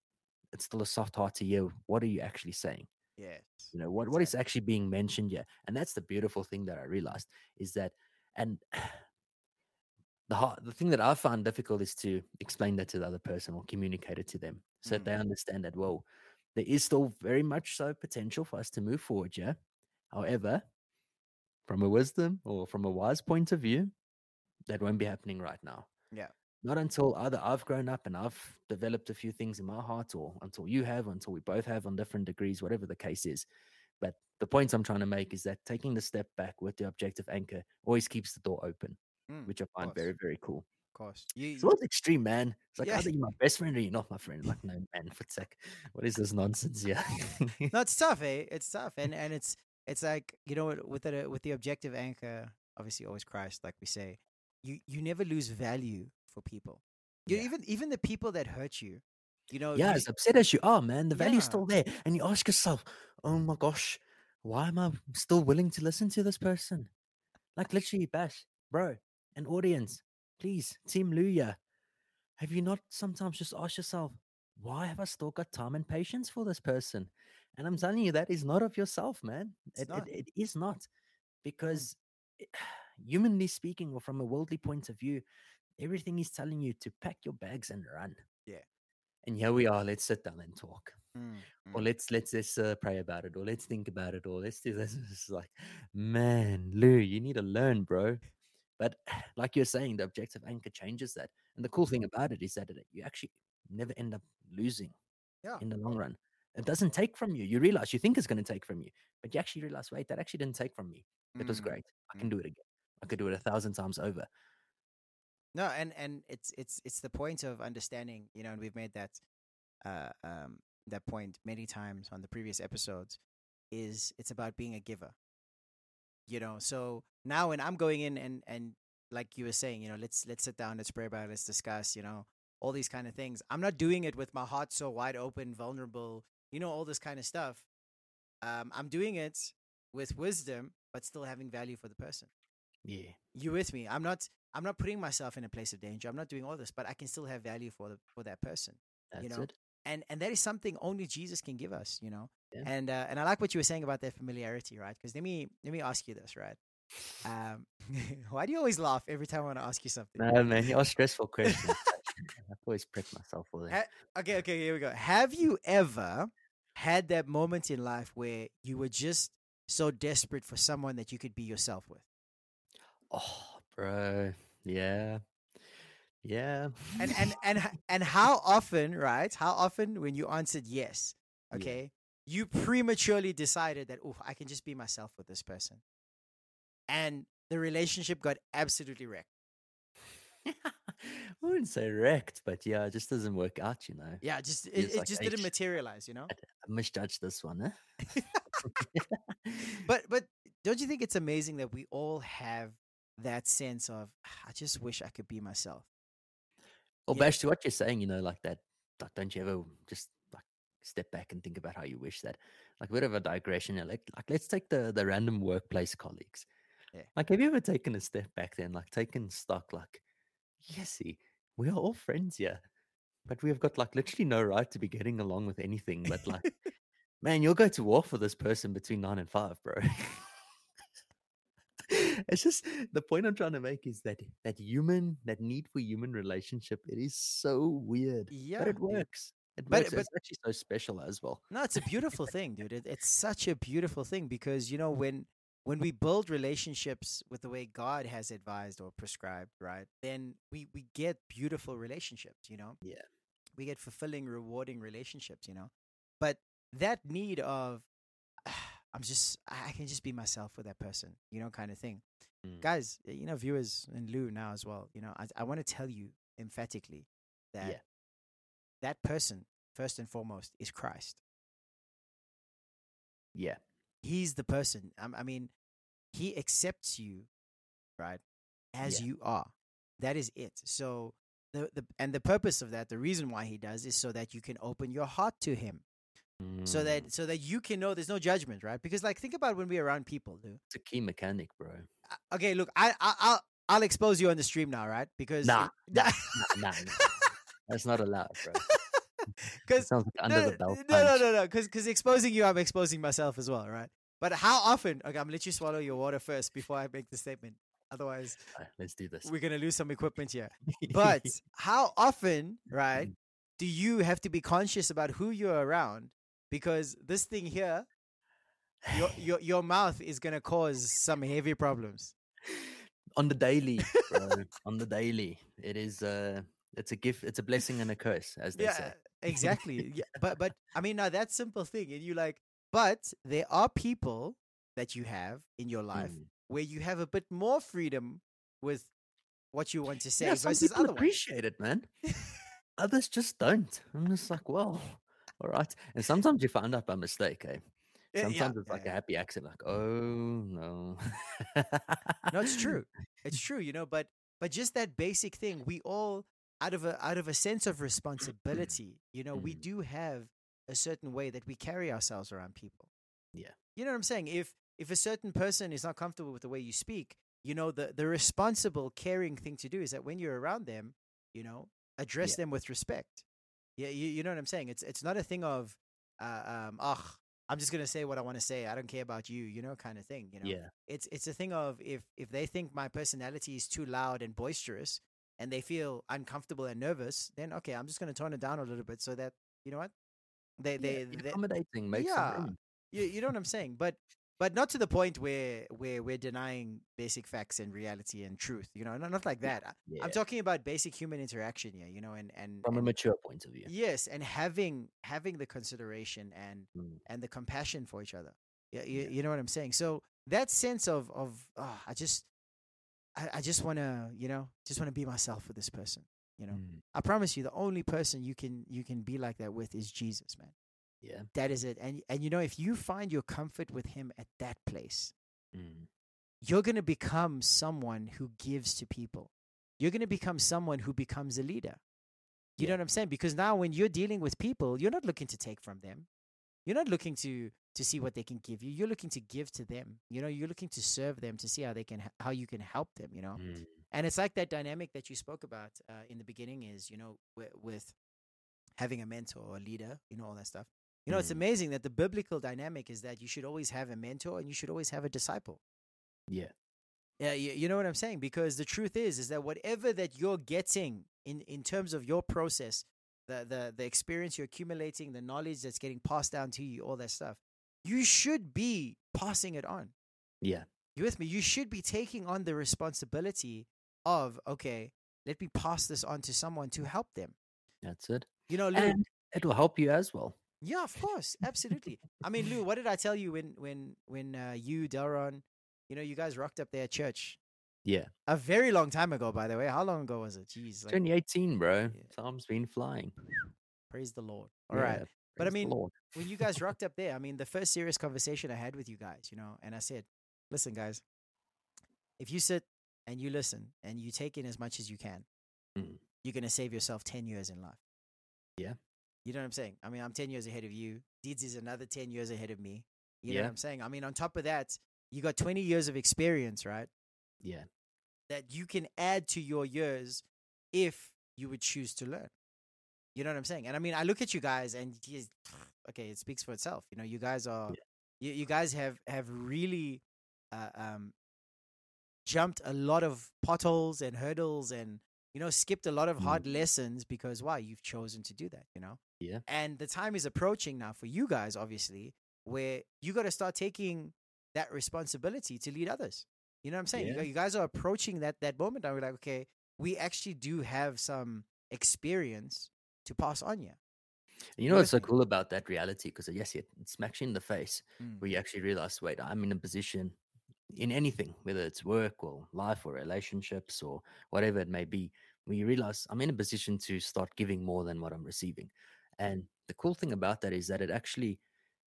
it's still a soft heart to you. what are you actually saying?
Yes.
You know, what, what is actually being mentioned here? And that's the beautiful thing that I realized is that, and the hard, the thing that I found difficult is to explain that to the other person or communicate it to them so that they mm-hmm. understand that, well, there is still very much so potential for us to move forward. Yeah. However, from a wisdom or from a wise point of view, that won't be happening right now.
Yeah.
Not until either I've grown up and I've developed a few things in my heart, or until you have, until we both have on different degrees, whatever the case is. But the point I'm trying to make is that taking the step back with the objective anchor always keeps the door open,
Mm,
which I find
course.
very, very cool.
Of course. You,
So it's extreme, man. It's like
Yeah.
either you're my best friend or you're not my friend. Like, no, man, for sec. What is this nonsense here?
no, it's tough, eh? It's tough, and and it's it's like you know what, with the with the objective anchor, obviously always Christ, like we say, you you never lose value for people. You
Yeah.
even even the people that hurt you, you know.
yeah,
you-
as upset as you are, man, the value's
Yeah.
still there. And you ask yourself, oh my gosh, why am I still willing to listen to this person? Like, literally, Bash, bro, an audience, please, Team Luya, have you not sometimes just asked yourself, why have I still got time and patience for this person? And I'm telling you, that is not of yourself, man. It, it, it is not. Mm. Because eh, it- humanly speaking, or from a worldly point of view, everything is telling you to pack your bags and run.
Yeah.
And here we are. Let's sit down and talk,
Mm,
or
mm.
let's let's let's uh, pray about it, or let's think about it, or let's do this. It's like, man, Llew, you need to learn, bro. But like you're saying, the objective anchor changes that. And the cool thing about it is that it, you actually never end up losing
Yeah.
in the long run. It doesn't take from you. You realize you think it's going to take from you, but you actually realize, wait, that actually didn't take from me. It was
Mm,
great. I can
mm.
do it again. I could do it a thousand times over.
No, and and it's it's it's the point of understanding, you know, and we've made that uh um that point many times on the previous episodes is it's about being a giver. You know, so now when I'm going in and and like you were saying, you know, let's let's sit down, let's pray about it, let's discuss, you know, all these kind of things. I'm not doing it with my heart so wide open, vulnerable, you know, all this kind of stuff. Um I'm doing it with wisdom but still having value for the person
Yeah.
you with me i'm not i'm not putting myself in a place of danger i'm not doing all this but i can still have value for the for that person
That's
know,
it.
and and that is something only jesus can give us you know
Yeah.
and uh, and i like what you were saying about that familiarity right because let me let me ask you this right um why do you always laugh every time i want to ask you something
No, man, you're a stressful questions. I've always prepped myself for that.
Ha- okay okay here we go have you ever had that moment in life where you were just so desperate for someone that you could be yourself with
Oh, bro. Yeah. Yeah.
and and and and how often, right? How often when you answered yes,
Yeah.
okay, you prematurely decided that oh, I can just be myself with this person, and the relationship got absolutely wrecked.
I wouldn't say wrecked, but yeah, it just doesn't work out, you know.
Yeah, just it, it
like
just didn't materialize, you know.
I misjudged this one, eh?
But but don't you think it's amazing that we all have that sense of ah, I just wish I could be myself.
Well,
Yeah.
Bash, to what you're saying, you know, like that, like, don't you ever just like step back and think about how you wish that? Like, a bit of a digression. Like, like let's take the the random workplace colleagues.
Yeah.
Like, have you ever taken a step back then, like taken stock, like, yes, we are all friends here, but we have got like literally no right to be getting along with anything. But like, man, you'll go to war for this person between nine and five, bro. it's just the point I'm trying to make is that that human, that need for human relationship, it is so weird,
Yeah,
but it works. It
But-
works.
but-
it's actually so special as well.
No, it's a beautiful thing, dude. It, it's such a beautiful thing because you know when when we build relationships with the way God has advised or prescribed, right? Then we we get beautiful relationships, you know.
Yeah.
We get fulfilling, rewarding relationships, you know. But that need of I'm just I can just be myself with that person, you know, kind of thing.
Mm.
Guys, you know, viewers and Llew now as well, you know, I I want to tell you emphatically that
Yeah.
that person first and foremost is Christ.
Yeah.
He's the person. I, I mean, he accepts you, right, as
Yeah.
you are. That is it. So the the and the purpose of that, the reason why he does, is so that you can open your heart to him, so
Mm.
that so that you can know there's no judgment, right? Because like think about when we're around people, Llew.
it's a key mechanic, bro.
Okay, look, I, I I'll I'll expose you on the stream now, right? Because
Nah, Nah, nah, nah. That's not allowed, bro.
Because
sounds like under
no,
the belt.
no, no, no, no, because because exposing you, I'm exposing myself as well, right? But how often? Okay, I'm gonna let you swallow your water first before I make the statement. Otherwise,
Alright, let's do this.
we're gonna lose some equipment here. But how often, right, do you have to be conscious about who you're around? Because this thing here, your your your mouth is gonna cause some heavy problems.
on the daily, bro. on the daily, it is uh it's a gift. It's a blessing and a curse, as they
yeah,
say.
exactly. yeah, but but I mean now that simple thing, and you like, but there are people that you have in your life
Mm.
where you have a bit more freedom with what you want to say
Yeah,
versus
people
other
appreciate it, man. Others just don't. I'm just like, well, all right. And sometimes you find out by mistake, eh?
Yeah, yeah,
Sometimes it's
yeah,
like
yeah.
a happy accident, like, oh no.
No, it's true. It's true, you know, but but just that basic thing, we all out of a out of a sense of responsibility, you know, we
Mm.
do have a certain way that we carry ourselves around people.
Yeah.
You know what I'm saying? If if a certain person is not comfortable with the way you speak, you know, the the responsible caring thing to do is that when you're around them, you know, address
Yeah.
them with respect. Yeah, you, you know what I'm saying? It's it's not a thing of uh, um ugh, I'm just gonna say what I want to say. I don't care about you, you know, kind of thing. You know,
yeah.
it's it's a thing of if if they think my personality is too loud and boisterous and they feel uncomfortable and nervous then okay i'm just going to tone it down a little bit so that you know what they
yeah,
they,
accommodating, make
yeah. you, you know what i'm saying but but not to the point where where we're denying basic facts and reality and truth you know not, not like that
Yeah.
i'm talking about basic human interaction here you know and and,
From a mature point of view.
yes and having having the consideration and
Mm.
and the compassion for each other. Yeah, you,
Yeah.
you know what I'm saying. So that sense of of oh, I just I, I just want to you know just want to be myself with this person. You know,
Mm.
I promise you, the only person you can you can be like that with is Jesus, man.
Yeah.
That is it. And and you know, if you find your comfort with Him at that place,
Mm.
you're gonna become someone who gives to people. You're gonna become someone who becomes a leader. You know what I'm saying? Because now when you're dealing with people, you're not looking to take from them. You're not looking to to see what they can give you. You're looking to give to them. You know, you're looking to serve them to see how they can how you can help them, you know?
Mm.
And it's like that dynamic that you spoke about uh, in the beginning is, you know, with, with having a mentor or a leader, you know, all that stuff. You know, it's
Mm.
amazing that the biblical dynamic is that you should always have a mentor and you should always have a disciple.
Yeah.
Yeah, you, you know what I'm saying? Because the truth is, is that whatever that you're getting in, in terms of your process, the, the, the experience you're accumulating, the knowledge that's getting passed down to you, all that stuff, you should be passing it on.
Yeah.
You with me? You should be taking on the responsibility of, okay, let me pass this on to someone to help them.
That's it.
You know,
And it will help you as well.
Yeah, of course, absolutely. I mean, Llew, what did I tell you when when when uh, you, Delron, you know, you guys rocked up there at church
Yeah.
a very long time ago, by the way. How long ago was it? Jeez, like,
2018, bro.
Yeah.
Time's been flying.
praise the Lord. All right,
Yeah,
But I mean, when you guys rocked up there, I mean, the first serious conversation I had with you guys, you know, and I said, listen, guys, if you sit and you listen and you take in as much as you can,
Mm.
you're gonna save yourself ten years in life.
Yeah.
You know what I'm saying? I mean, I'm 10 years ahead of you. Deeds is another 10 years ahead of me. You know what I'm saying? I mean, on top of that, you got 20 years of experience, right?
Yeah.
That you can add to your years if you would choose to learn. You know what I'm saying? And I mean, I look at you guys and you- okay, it speaks for itself. You know, you guys are
Yeah.
you, you guys have have really uh, um jumped a lot of potholes and hurdles and you know skipped a lot of
Mm.
hard lessons because why you've chosen to do that you know
Yeah.
and the time is approaching now for you guys obviously where you got to start taking that responsibility to lead others you know what i'm saying you,
Yeah.
you guys are approaching that that moment and we're like okay we actually do have some experience to pass on you
You know what's so cool about that reality? Because yes, it, it smacks you in the face
Mm,
where you actually realize, wait, I'm in a position in anything, whether it's work or life or relationships or whatever it may be, where you realize I'm in a position to start giving more than what I'm receiving. And the cool thing about that is that it actually,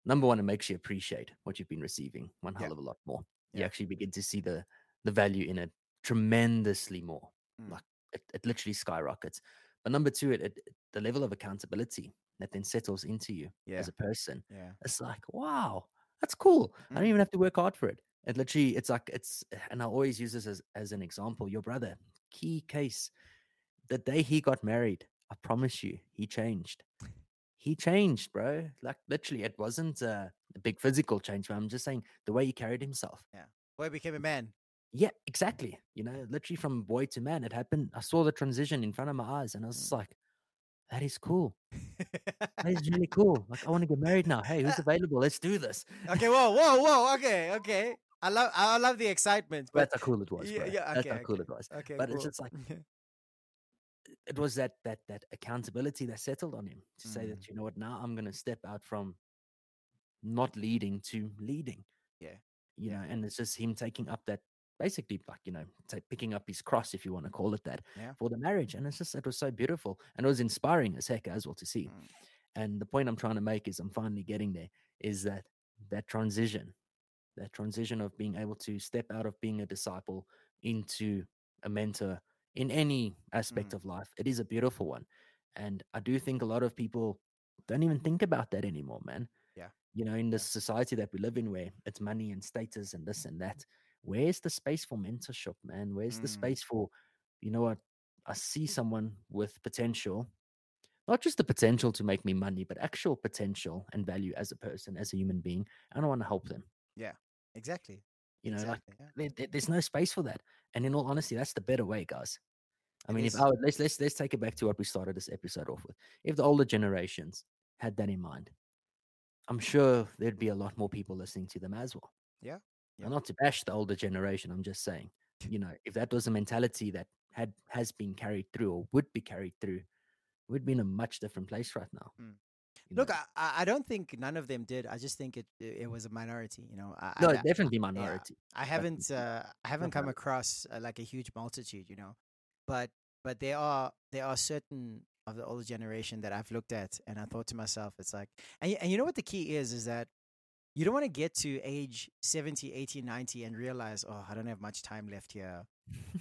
number one, it makes you appreciate what you've been receiving one
Yeah.
hell of a lot more. You actually begin to see the the value in it tremendously more.
Mm.
Like it, it literally skyrockets. But number two, it, it the level of accountability that then settles into you
Yeah.
as a person.
yeah.
It's like, wow, that's cool. I don't
Mm.
even have to work hard for it. It literally, it's like it's, and I always use this as as an example. Your brother, key case, the day he got married, I promise you, he changed. He changed, bro. Like literally, it wasn't uh, a big physical change. But I'm just saying the way he carried himself. Yeah.
Boy became a man.
Yeah, exactly. You know, literally from boy to man, it happened. I saw the transition in front of my eyes, and I was just like, that is cool. That is really cool. Like, I want to get married now. Hey, who's available? Let's do this.
okay, whoa, whoa, whoa. Okay, okay. I love, I love the excitement. But
That's how cool it was. bro.
yeah,
That's
okay, that's
how cool it was.
okay,
but
cool.
it's just like it was that that that accountability that settled on him to say
Mm.
that you know what now I'm going to step out from not leading to leading.
Yeah,
You
yeah.
know, and it's just him taking up that basically like you know picking up his cross if you want to call it that
Yeah.
for the marriage and it's just it was so beautiful and it was inspiring as heck as well to see
Mm.
and the point i'm trying to make is i'm finally getting there is that that transition that transition of being able to step out of being a disciple into a mentor in any aspect
Mm.
of life it is a beautiful one and i do think a lot of people don't even think about that anymore man
Yeah.
you know in the society that we live in where it's money and status and this and that where's the space for mentorship man where's the
Mm.
space for you know what i see someone with potential not just the potential to make me money but actual potential and value as a person as a human being and i want to help them Yeah,
Exactly.
You know like
yeah.
there, there- there's no space for that and in all honesty that's the better way guys i mean if I would, let's let's let's take it back to what we started this episode off with if the older generations had that in mind i'm sure there'd be a lot more people listening to them as well
Yeah, yeah.
not to bash the older generation i'm just saying you know if that was a mentality that had has been carried through or would be carried through we'd be in a much different place right now
Mm.
You
Look,
know.
I, I don't think none of them did. I just think it it it was a minority. You know, I,
no
I,
definitely minority
I haven't uh, I haven't come across uh, like a huge multitude, you know, but but there are there are certain of the older generation that I've looked at and I thought to myself, it's like, and and you know what the key is is that you don't want to get to age 70, 80, 90 and realize, oh, I don't have much time left here.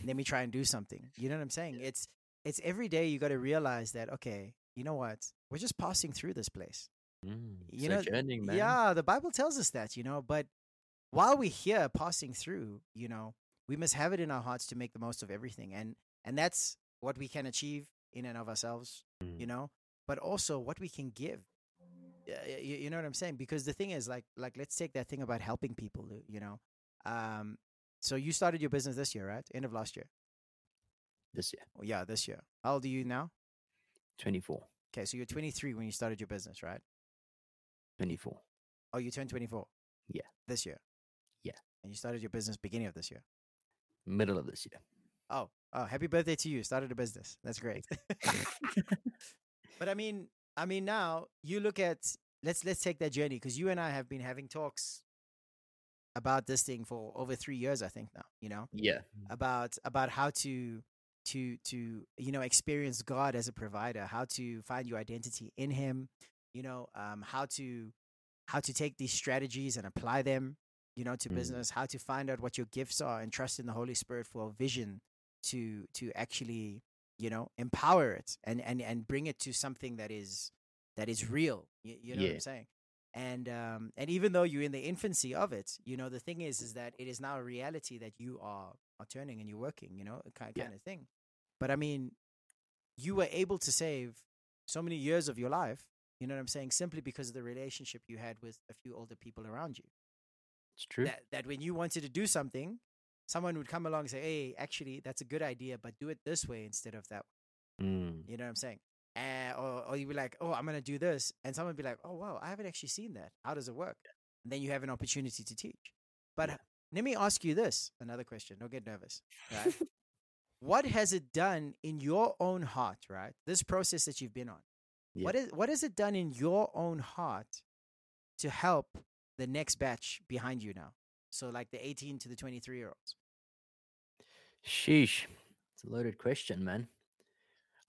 Let me try and do something. You know what I'm saying? It's it's every day you got to realize that okay, you know what? We're just passing through this place.
Mm,
You know. Yeah, the Bible tells us that, you know, but while we're here passing through, you know, we must have it in our hearts to make the most of everything. And and that's what we can achieve in and of ourselves, you
Mm.
know, but also what we can give. Yeah, You, you know what I'm saying? Because the thing is like like let's take that thing about helping people, uh, you know. Um so you started your business this year, right? End of last year.
this year
Oh, yeah, this year. How old are you now?
24
Okay, so you're 23 when you started your business, right?
24
Oh, you turned 24.
Yeah.
This year.
Yeah.
And you started your business beginning of this year.
middle of this year
Oh, oh, happy birthday to you. Started a business. That's great. but I mean, I mean now you look at let's let's take that journey because you and I have been having talks about this thing for over 3 years I think now, you know,
yeah
about about how to to to you know experience God as a provider, how to find your identity in him, you know, um how to how to take these strategies and apply them, you know, to
Mm.
business, how to find out what your gifts are and trust in the Holy Spirit for a vision to to actually, you know, empower it and and and bring it to something that is that is real. You, you know what I'm saying? And um and even though you're in the infancy of it, you know, the thing is is that it is now a reality that you are are turning and you're working, you know, kind
Yeah.
kind of thing. But I mean, you were able to save so many years of your life, you know what I'm saying, simply because of the relationship you had with a few older people around you.
it's true
That that when you wanted to do something, someone would come along and say, "Hey, actually, that's a good idea, but do it this way instead of that."
Mm,
You know what I'm saying? Uh, or or you'd be like, "Oh, I'm gonna do this," and someone would be like, "Oh, wow, I haven't actually seen that. How does it work?" And then you have an opportunity to teach. But
Yeah.
let me ask you this: another question. Don't get nervous. Right? what has it done in your own heart? Right, this process that you've been on.
Yeah.
What is what has it done in your own heart to help the next batch behind you now? So like the 18 to the 23 year olds.
Sheesh. It's a loaded question, man.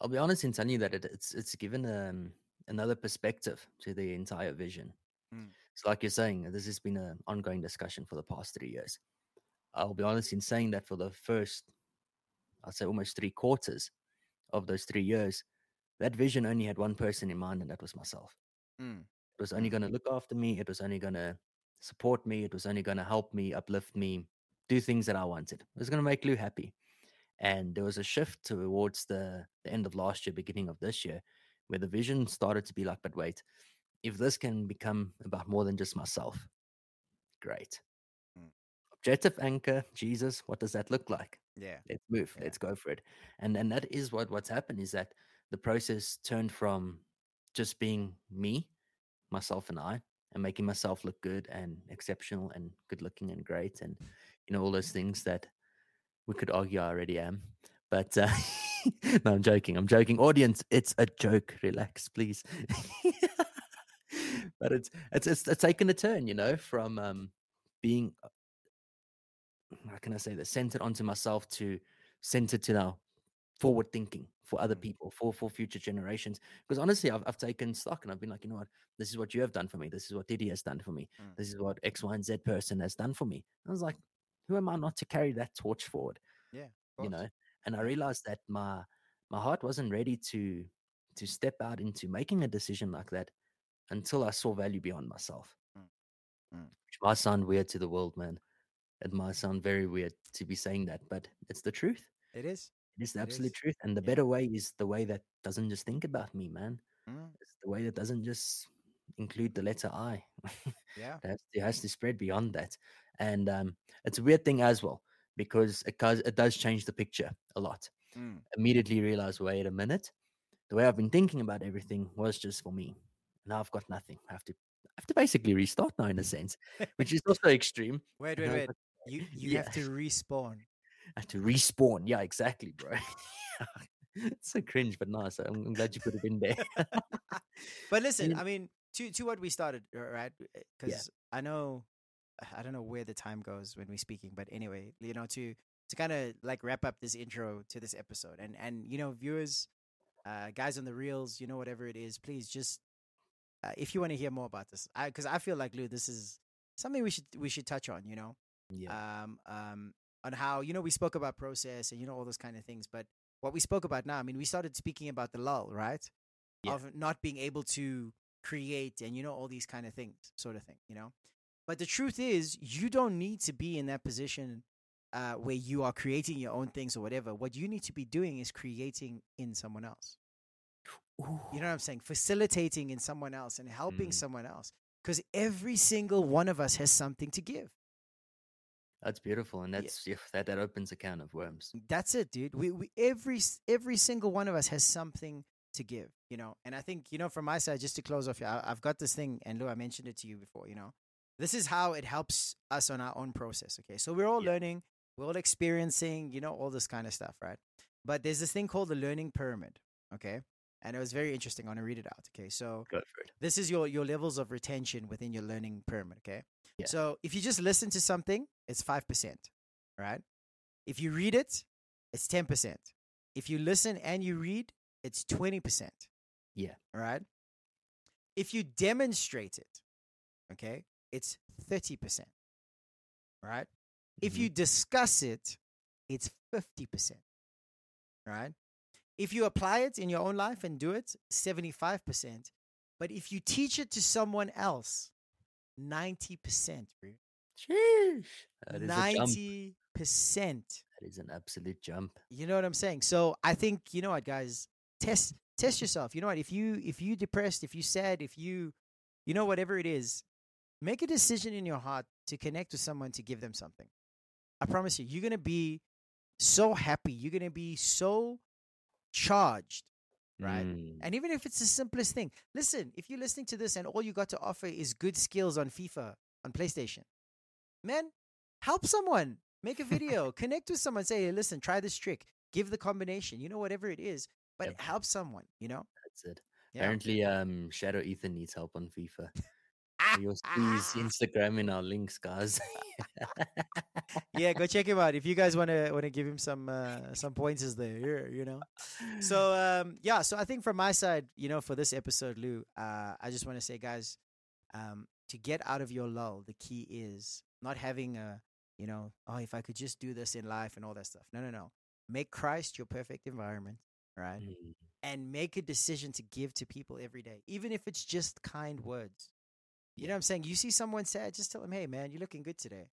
I'll be honest in telling you that it, it's it's given um, another perspective to the entire vision.
Mm.
So, like you're saying, this has been an ongoing discussion for the past three years. I'll be honest in saying that for the first, I'd say almost three quarters of those three years, that vision only had one person in mind, and that was myself.
Mm.
It was only
Mm.
going to look after me. It was only going to support me. It was only going to help me, uplift me, do things that I wanted. It was going to make Llew happy. And there was a shift towards the, the end of last year, beginning of this year, where the vision started to be like, but wait, if this can become about more than just myself, great.
Mm.
Objective anchor, Jesus, what does that look like?
Yeah.
let's move.
Yeah.
let's go for it. And and that is what what's happened is that the process turned from just being me myself and i and making myself look good and exceptional and good looking and great and you know all those things that we could argue i already am. But uh, no i'm joking. I'm joking. Audience it's a joke. Relax please. But it's it's it's, it's taken a turn you know from um being how can I say this, centered onto myself to centered to now forward thinking for other
Mm.
people, for for future generations. Because honestly, I've I've taken stock and I've been like, you know what, this is what you have done for me. This is what Diddy has done for me.
Mm.
This is what X, Y, and Z person has done for me. I was like, who am I not to carry that torch forward?
Yeah.
You know? And I realized that my my heart wasn't ready to to step out into making a decision like that until I saw value beyond myself.
Mm. Mm.
Which might sound weird to the world, man. It might sound very weird to be saying that, but it's the truth.
It is.
It is the
It
absolute
is.
truth. And the
Yeah.
better way is the way that doesn't just think about me, man.
Mm.
It's the way that doesn't just include the letter I.
Yeah.
it, has, it has to spread beyond that. And um, it's a weird thing as well, because it does, it does change the picture a lot.
Mm.
Immediately realize, wait a minute, the way I've been thinking about everything was just for me. Now I've got nothing. I have to have to basically restart now in a sense, which is also extreme.
Wait, wait, wait. You you have to respawn.
I have to respawn. Yeah, exactly, bro. it's so cringe, but nice. I'm, I'm glad you put it in there.
But listen,
And-
I mean, to to what we started, right? Because I know, I don't know where the time goes when we're speaking, but anyway, you know, to to kind of like wrap up this intro to this episode, and and you know, viewers, uh, guys on the reels, you know, whatever it is, please just uh, if you want to hear more about this, I because I feel like Llew, this is something we should we should touch on, you know,
yeah.
um, um, on how you know we spoke about process and you know all those kind of things, but what we spoke about now, I mean, we started speaking about the lull, right?
Yeah.
Of not being able to create and you know all these kind of things, sort of thing, you know. But the truth is, you don't need to be in that position uh, where you are creating your own things or whatever. What you need to be doing is creating in someone else. You know what I'm saying? Facilitating in someone else and helping
Mm.
someone else. Because every single one of us has something to give.
That's beautiful, and that's yeah, that that opens a can of worms.
That's it, dude. We, we every every single one of us has something to give, you know. And I think you know, from my side, just to close off, I, I've got this thing, and Llew, I mentioned it to you before. You know, this is how it helps us on our own process. Okay, so we're all
Yeah.
learning, we're all experiencing, you know, all this kind of stuff, right? But there's this thing called the learning pyramid. Okay, and it was very interesting. I want to read it out. Okay, so
Go for it.
this is your your levels of retention within your learning pyramid okay
Yeah.
so if you just listen to something it's 5% right if you read it it's 10% if you listen and you read it's 20%
Yeah.
all right if you demonstrate it okay it's 30% right if
Mhm.
you discuss it it's 50% right if you apply it in your own life and do it 75% but if you teach it to someone else 90% bro.
Sheesh. That is
90%
That is an absolute jump.
you know what i'm saying? So i think you know what guys? Test test yourself. You know what? If you if you depressed if you sad if you you know whatever it is make a decision in your heart to connect with someone to give them something. I promise you you're gonna be so happy. You're gonna be so charged right
Mm,
and even if it's the simplest thing listen if you're listening to this and all you got to offer is good skills on fifa on playstation man help someone make a video connect with someone say hey, listen try this trick give the combination you know whatever it is but
Yep.
help someone you know
that's it.
Yeah.
Apparently, um, Shadow Ethan needs help on FIFA. You'll see his
Ah.
Instagram in our links, guys.
yeah, go check him out if you guys want to want to give him some uh, some pointers there. here, You know. So um, yeah, so I think from my side, you know, for this episode, Llew, uh, I just want to say, guys, um, to get out of your lull, the key is not having a, you know, oh, if I could just do this in life and all that stuff. No, no, no. Make Christ your perfect environment, right?
Mm,
and make a decision to give to people every day, even if it's just kind words. You know what I'm saying? You see someone sad, just tell them, hey, man, you're looking good today.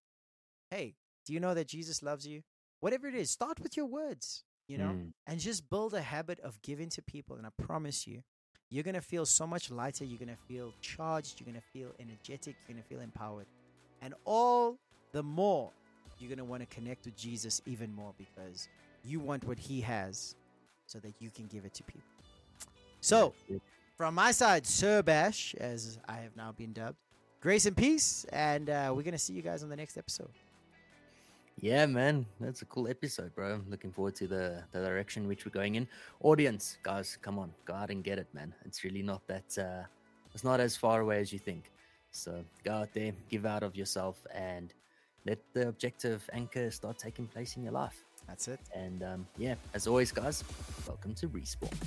Hey, do you know that Jesus loves you? Whatever it is, start with your words, you know,
mm,
and just build a habit of giving to people. And I promise you, you're going to feel so much lighter. You're going to feel charged. You're going to feel energetic. You're going to feel empowered. And all the more, you're going to want to connect with Jesus even more because you want what he has so that you can give it to people. So. From my side, Sir Bash, as I have now been dubbed, grace and peace. And uh, we're going to see you guys on the next episode.
Yeah, man, that's a cool episode, bro. I'm looking forward to the, the direction which we're going in. Audience, guys, come on, go out and get it, man. It's really not that. Uh, it's not as far away as you think. So go out there, give out of yourself, and let the objective anchor start taking place in your life.
That's it.
And um, yeah, as always, guys, welcome to Respawn.